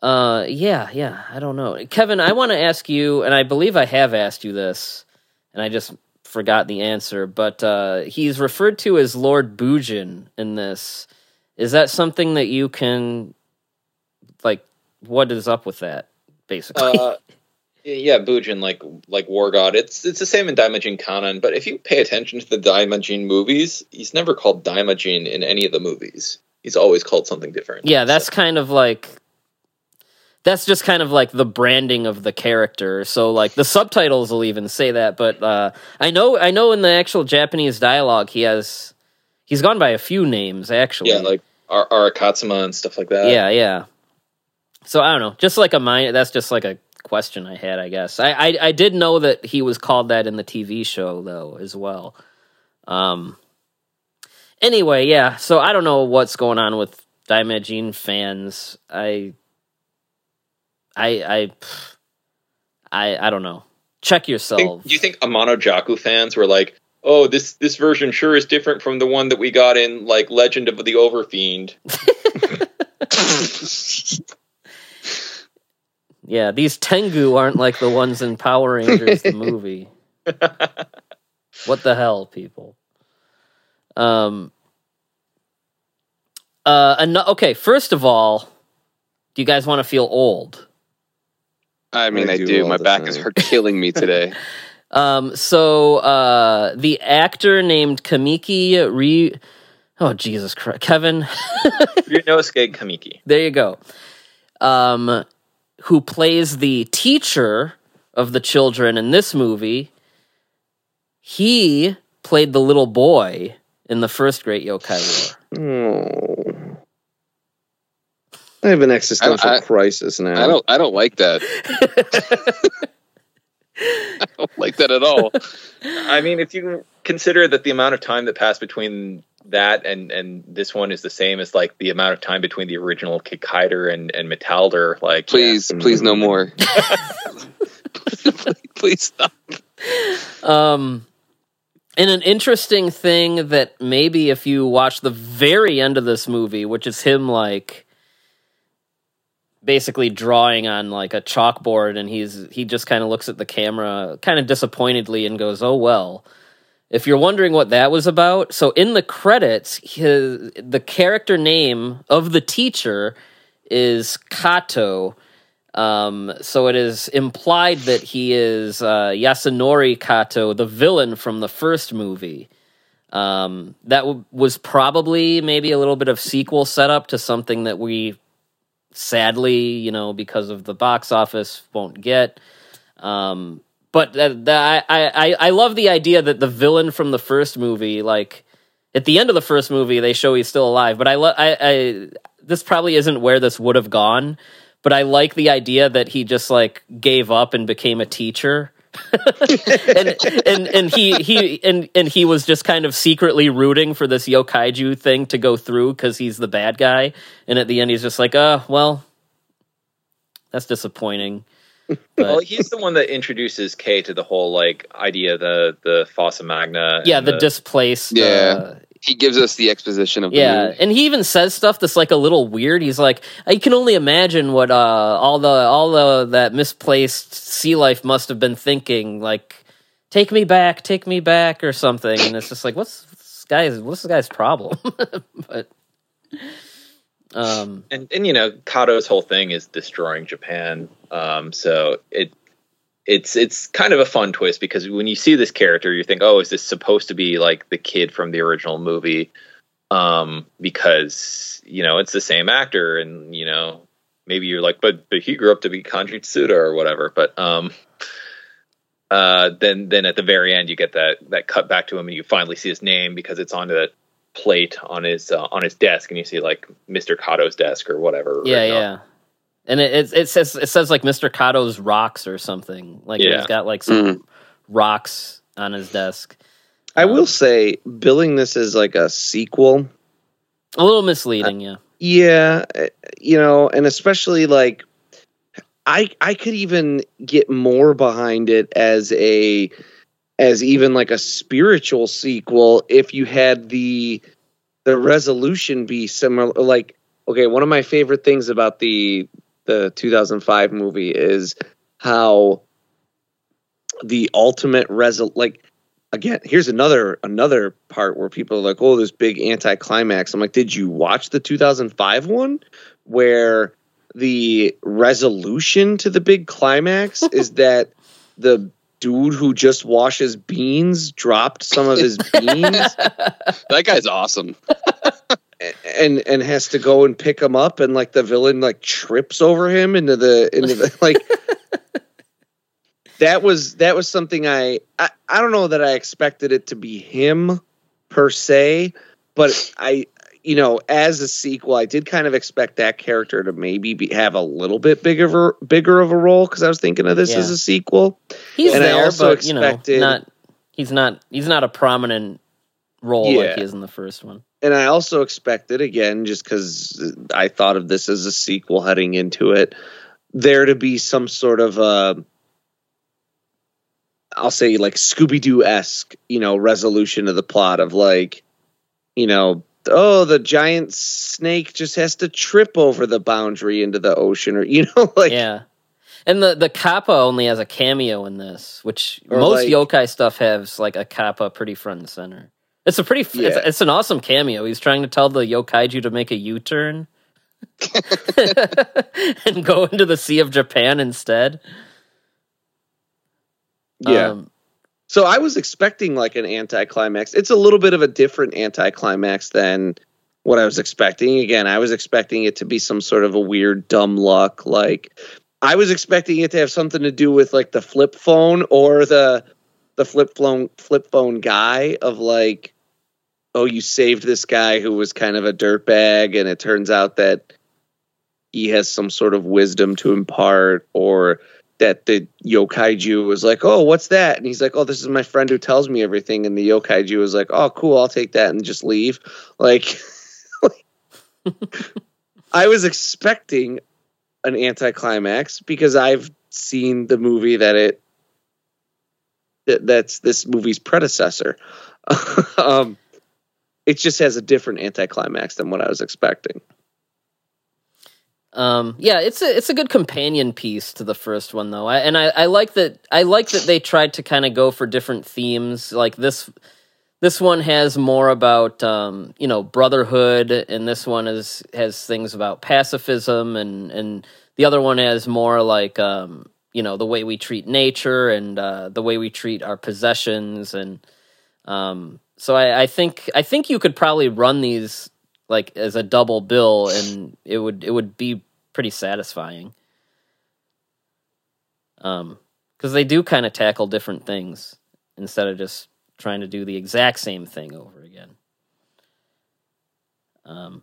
Uh, yeah, yeah. I don't know, Kevin. I want to ask you, and I believe I have asked you this, and I just forgot the answer. But uh, he's referred to as Lord Bujin in this. Is that something that you can, like, what is up with that? Basically, Uh, yeah, Bujin, like like War God. It's it's the same in Daimajin Kanon, but if you pay attention to the Daimajin movies, he's never called Daimajin in any of the movies. He's always called something different. yeah, that's kind of like. That's just kind of like the branding of the character. So like the subtitles will even say that, but uh, I know I know in the actual Japanese dialogue he has he's gone by a few names actually. yeah, like Ar- Arakatsuma and stuff like that. yeah, yeah. So I don't know, just like a mind. That's just like a question I had, I guess. I, I I did know that he was called that in the TV show though as well. Um. Anyway, yeah. So I don't know what's going on with Daimajin fans. I. I I. I I don't know. Check Think- yourselves. do you think Amano Jaku fans were like, "Oh, this this version sure is different from the one that we got in like Legend of the Overfiend"? Yeah, these Tengu aren't like the ones in Power Rangers the movie. what the hell, people? Um. Uh. ano- okay. First of all, do you guys want to feel old? I mean, I I, do do. My back time. is hurt, killing me today. Um. So, uh, the actor named Kamiki Re. Oh Jesus Christ, Kevin. Ryunosuke Kamiki. There you go. Um, who plays the teacher of the children in this movie? He played the little boy in the first Great Yokai War. Oh. I have an existential I- I- crisis now. I don't. I don't like that. I don't like that at all. I mean, if you consider that the amount of time that passed between that and and this one is the same as like the amount of time between the original Kikaider and and Metalder, like Please, please, no more. please, please stop. Um, and an interesting thing that maybe if you watch the very end of this movie, which is him like basically drawing on like a chalkboard and he's he just kind of looks at the camera kind of disappointedly and goes, "Oh well." If you're wondering what that was about, so in the credits, his, the character name of the teacher is Kato. Um, so it is implied that he is uh, Yasunori Kato, the villain from the first movie. Um, that w- was probably maybe a little bit of sequel setup to something that we sadly, you know, because of the box office, won't get. Um, but I, I, I love the idea that the villain from the first movie, like at the end of the first movie, they show he's still alive. But I, lo- I, I this probably isn't where this would have gone. But I like the idea that he just like gave up and became a teacher. and and and he he and and he was just kind of secretly rooting for this yokaiju thing to go through because he's the bad guy and at the end he's just like uh well that's disappointing Well, he's the one that introduces Kei to the whole like idea the the fossa magna. yeah and the displaced Yeah. uh, He gives us the exposition of the yeah movie. and he even says stuff that's like a little weird he's like i can only imagine what uh all the all the that misplaced sea life must have been thinking like take me back take me back or something and it's just like what's this guy's what's this guy's problem but um and and you know Kato's whole thing is destroying Japan. Um, so it it's it's kind of a fun twist because when you see this character, you think, oh, is this supposed to be like the kid from the original movie? Um, because you know it's the same actor, and you know maybe you're like, but but he grew up to be Kanji Tsuda or whatever. But um, uh, then then at the very end, you get that that cut back to him, and you finally see his name because it's on that plate on his uh, on his desk, and you see like Mr. Kato's desk or whatever. yeah on yeah and it, it it says it says like mr kato's rocks or something like Yeah. he's got like some rocks on his desk I Um, will say, billing this as like a sequel, a little misleading yeah yeah, uh, you know, and especially like, I I could even get more behind it as a as even like a spiritual sequel if you had the the resolution be similar. Like, okay, one of my favorite things about the the 2005 movie is how the ultimate result like again here's another another part where people are like oh this big anticlimax i'm like did you watch the 2005 one where the resolution to the big climax is that the dude who just washes beans dropped some of his beans That guy's awesome. and and has to go and pick him up and like the villain like trips over him into the into the like that was that was something I, I I don't know that I expected it to be him per se, but I you know as a sequel I did kind of expect that character to maybe be, have a little bit bigger of a, bigger of a role because I was thinking of this Yeah. as a sequel. he's And I there also but you know not he's not he's not a prominent role Yeah. like he is in the first one. And I also expected again, just because I thought of this as a sequel heading into it, there to be some sort of uh I'll say like Scooby Doo esque, you know, resolution of the plot of like, you know, oh, the giant snake just has to trip over the boundary into the ocean, or you know, like yeah. And the the kappa only has a cameo in this, which most like- yokai stuff has like a kappa pretty front and center. It's a pretty f it's, it's an awesome cameo. He's trying to tell the yokaiju to make a U turn and go into the Sea of Japan instead. yeah. Um, So I was expecting like an anticlimax. It's a little bit of a different anticlimax than what I was expecting. Again, I was expecting it to be some sort of a weird dumb luck. Like I was expecting it to have something to do with like the flip phone or the the flip phone flip phone guy of like, oh, you saved this guy who was kind of a dirtbag, and it turns out that he has some sort of wisdom to impart, or that the yokaiju was like, "Oh, what's that?" And he's like, "Oh, this is my friend who tells me everything." And the yokaiju was like, "Oh, cool, I'll take that and just leave." Like, I was expecting an anticlimax because I've seen the movie that it that, that's this movie's predecessor. um, it just has a different anticlimax than what I was expecting. Um, yeah, it's a it's a good companion piece to the first one though, I, and I, I like that I like that they tried to kind of go for different themes. Like this this one has more about um, you know brotherhood, and this one is has things about pacifism, and and the other one has more like um, you know the way we treat nature and uh, the way we treat our possessions, and um, so I, I think I think you could probably run these like as a double bill and it would it would be pretty satisfying. Um because they do kind of tackle different things instead of just trying to do the exact same thing over again. Um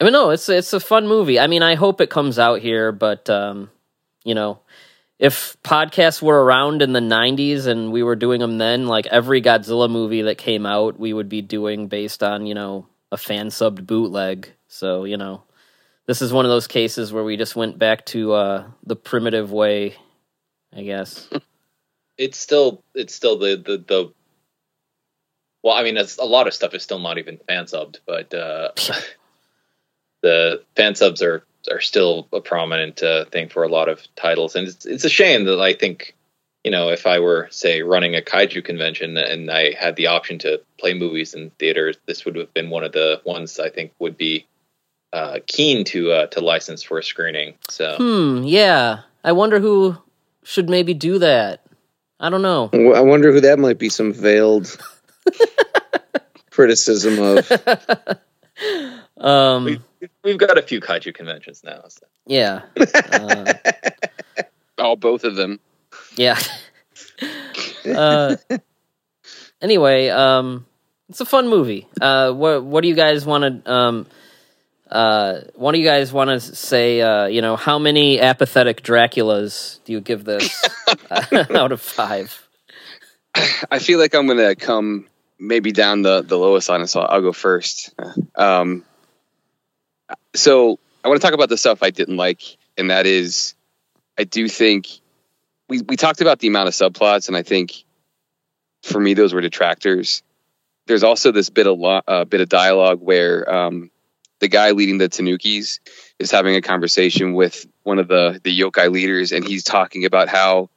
i mean no it's it's a fun movie. I mean i hope it comes out here but um you know if podcasts were around in the 90s and we were doing them then like every godzilla movie that came out we would be doing based on you know a fan subbed bootleg. So, you know, this is one of those cases where we just went back to uh, the primitive way, I guess. it's still it's still the the the well i mean a lot of stuff is still not even fan subbed but uh the fan subs are are still a prominent uh, thing for a lot of titles and it's, it's a shame that i think you know if i were say running a kaiju convention and i had the option to play movies in theaters this would have been one of the ones i think would be uh, keen to uh, to license for a screening so Hmm, yeah. I wonder who should maybe do that. I don't know. I wonder who that might be some veiled criticism of. Um, we, we've got a few kaiju conventions now so. yeah. Uh, Oh, both of them. yeah. uh, anyway, um, it's a fun movie. Uh, what what do you guys want to um, uh, what do you guys want to say? Uh, you know, how many apathetic Draculas do you give this out of five? I feel like I'm gonna come maybe down the the lowest on it, so I'll go first. Um, so I want to talk about the stuff I didn't like, and that is, I do think we we talked about the amount of subplots, and I think for me those were detractors. There's also this bit of lo- uh, bit of dialogue where um, the guy leading the Tanukis is having a conversation with one of the the yokai leaders, and he's talking about how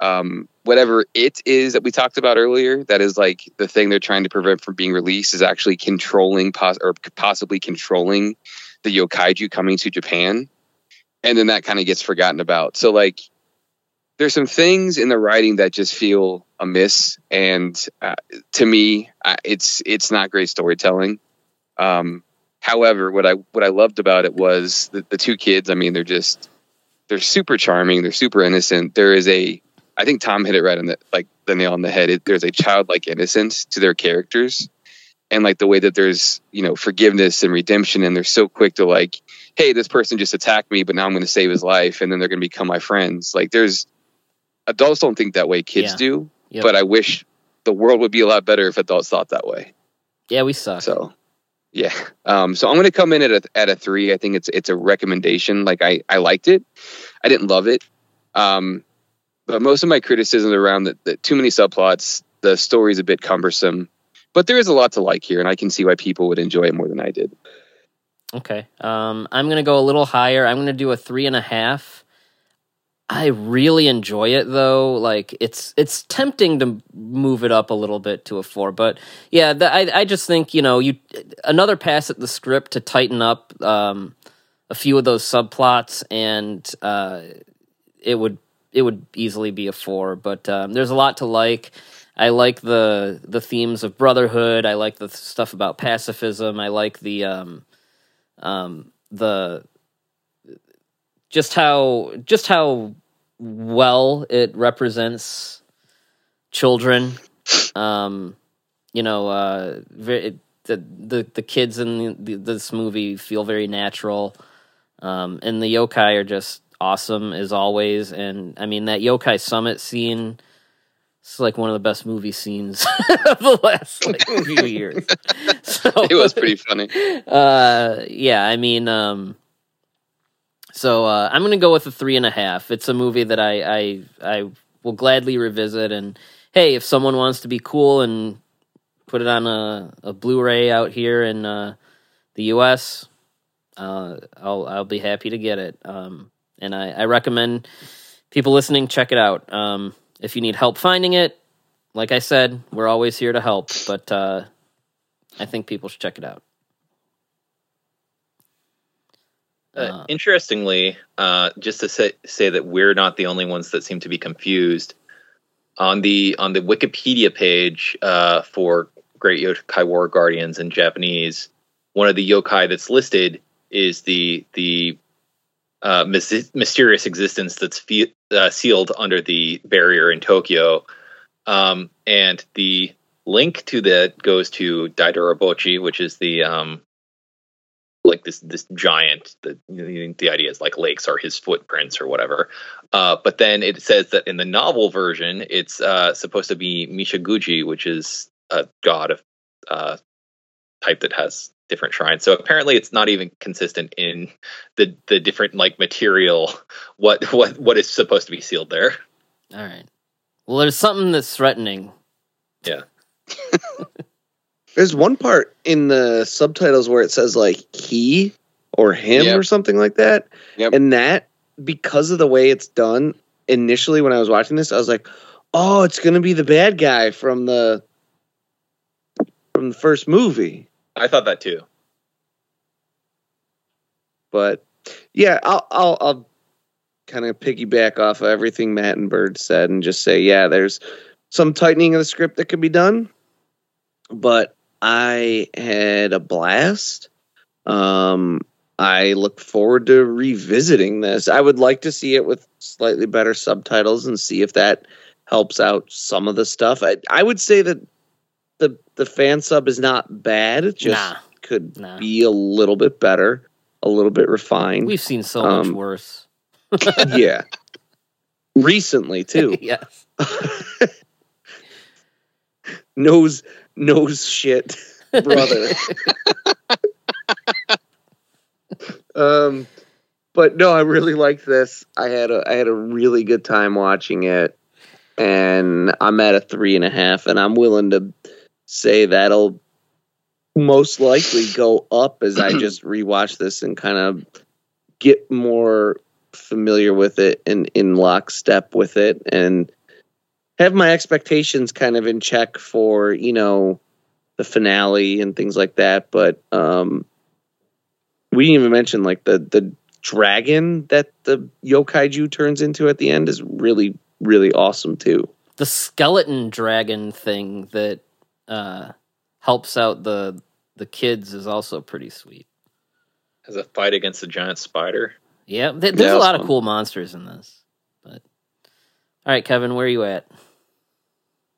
um, whatever it is that we talked about earlier, that is like the thing they're trying to prevent from being released, is actually controlling pos- or possibly controlling the yokaiju coming to Japan, and then that kind of gets forgotten about. So like, there's some things in the writing that just feel amiss, and uh, to me, it's it's not great storytelling. Um, however, what I what I loved about it was the, the two kids. I mean, they're just they're super charming. They're super innocent. There is a I think Tom hit it right on the like the nail on the head. It, there's a childlike innocence to their characters, and like the way that there's you know forgiveness and redemption, and they're so quick to like, hey, this person just attacked me, but now I'm going to save his life, and then they're going to become my friends. Like there's adults don't think that way, kids Yeah. do, Yep. but I wish the world would be a lot better if adults thought that way. Yeah, we suck. So, yeah. Um, so I'm going to come in at a at a three. I think it's it's a recommendation. Like I I liked it. I didn't love it. Um, but most of my criticism around that too many subplots. The story's a bit cumbersome, but there is a lot to like here, and I can see why people would enjoy it more than I did. Okay. Um, I'm gonna go a little higher. I'm gonna do a three and a half. I really enjoy it though. Like it's it's tempting to move it up a little bit to a four, but yeah, the, I I just think you know you another pass at the script to tighten up um, a few of those subplots, and uh, it would it would easily be a four. But um, there's a lot to like. I like the the themes of brotherhood. I like the stuff about pacifism. I like the um, um, the just how just how well it represents children. Um, you know, uh, very, the the the kids in the, this movie feel very natural, um, and the yokai are just awesome as always. And I mean that yokai summit scene. It's like one of the best movie scenes of the last like few years. So, It was pretty funny. uh, yeah, I mean, um, so uh, I'm gonna go with a three and a half. It's a movie that I I I will gladly revisit. And hey, if someone wants to be cool and put it on a, a Blu-ray out here in uh, the U.S., uh, I'll I'll be happy to get it. Um, and I, I recommend people listening check it out. Um, if you need help finding it, like I said, we're always here to help. But uh, I think people should check it out. Uh, Uh, interestingly, uh, just to say, say that we're not the only ones that seem to be confused. On the on the Wikipedia page uh, for Great Yokai War Guardians in Japanese, one of the yokai that's listed is the the uh, mys- mysterious existence that's fe- uh, sealed under the barrier in Tokyo, um, and the link to that goes to Daidarabotchi, which is the um, like this this giant. The the idea is like lakes are his footprints or whatever. Uh, but then it says that in the novel version, it's uh, supposed to be Mishaguji, which is a god of uh, type that has different shrines. So apparently, it's not even consistent in the the different like material. What what what is supposed to be sealed there? All right. Well, there's something that's threatening. Yeah. There's one part in the subtitles where it says like he or him Yep. or something like that. Yep. And that, because of the way it's done, initially when I was watching this, I was like, oh, it's going to be the bad guy from the from the first movie. I thought that too. But yeah, I'll I'll, I'll kind of piggyback off of everything Matt and Bird said and just say, yeah, there's some tightening of the script that could be done, but I had a blast. Um, I look forward to revisiting this. I would like to see it with slightly better subtitles and see if that helps out some of the stuff. I, I would say that the the fan sub is not bad. It just Nah. could Nah. be a little bit better, a little bit refined. We've seen so much Um, worse. yeah. Recently too. yes. Knows knows shit, brother. um but no, I really liked this. I had a I had a really good time watching it. And I'm at a three and a half, and I'm willing to say that'll most likely go up as I just rewatch this and kind of get more familiar with it and in lockstep with it and have my expectations kind of in check for you know the finale and things like that. But um we didn't even mention like the the dragon that the yokaiju turns into at the end is really really awesome too. The skeleton dragon thing that uh, helps out the the kids is also pretty sweet. As a fight against a giant spider. Yeah, th- there's Yeah, a lot of cool monsters in this. But all right, Kevin, where are you at?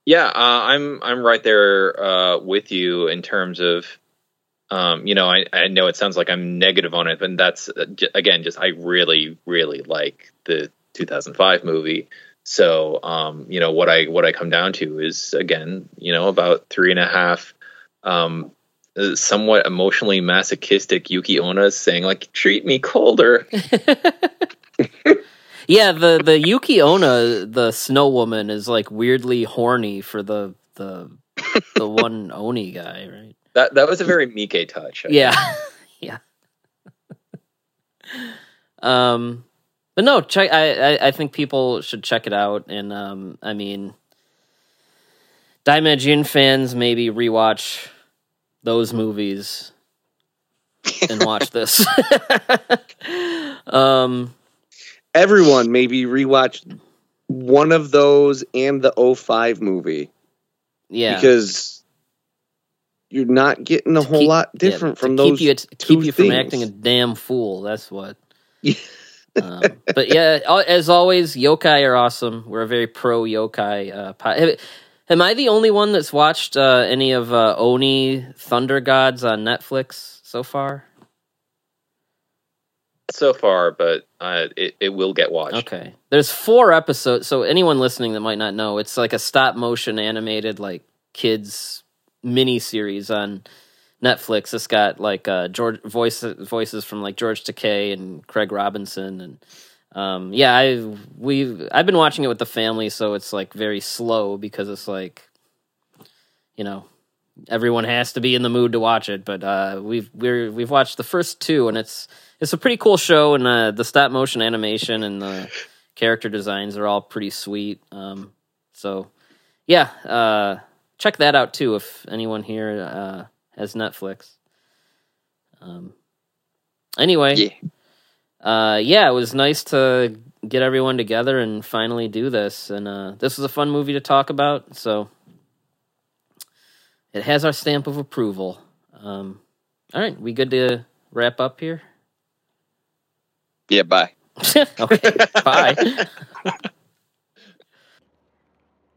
Yeah, uh, I'm I'm right there uh, with you in terms of, um, you know, I, I know it sounds like I'm negative on it, but that's uh, j- again just I really really like the 2005 movie, So, um, you know, what I what I come down to is again, you know, about three and a half, um, somewhat emotionally masochistic Yuki Onna saying like, "Treat me colder." yeah, the the Yuki Onna, the Snow Woman, is like weirdly horny for the the the one Oni guy, right? That that was a very Mike touch. I yeah, yeah. um, but no, check. I, I, I think people should check it out, and um, I mean, Daimajin fans maybe rewatch those movies and watch this. um, everyone maybe rewatch one of those and the 05 movie. Yeah, because you're not getting a whole keep, lot different yeah, from those. Keep you, to keep you from acting a damn fool. That's what. um, but yeah, as always, yokai are awesome. We're a very pro yokai. Uh, po- am I the only one that's watched uh, any of uh, Oni Thunder Gods on Netflix so far? So far, but uh, it it will get watched. Okay, there's four episodes. So anyone listening that might not know, it's like a stop motion animated like kids mini series on Netflix. It's got like uh, George voice voices from like George Takei and Craig Robinson, and um, yeah, I we I've been watching it with the family, so it's like very slow because it's like, you know, everyone has to be in the mood to watch it. But uh, we've we're we've watched the first two, and it's it's a pretty cool show, and uh, the stop motion animation and the character designs are all pretty sweet. Um, so yeah, uh, check that out too if anyone here has Netflix. Um, anyway, yeah. Uh, yeah, it was nice to get everyone together and finally do this. And uh, this was a fun movie to talk about, so it has our stamp of approval. Um, all right, we good to wrap up here? Yeah, bye. okay, bye.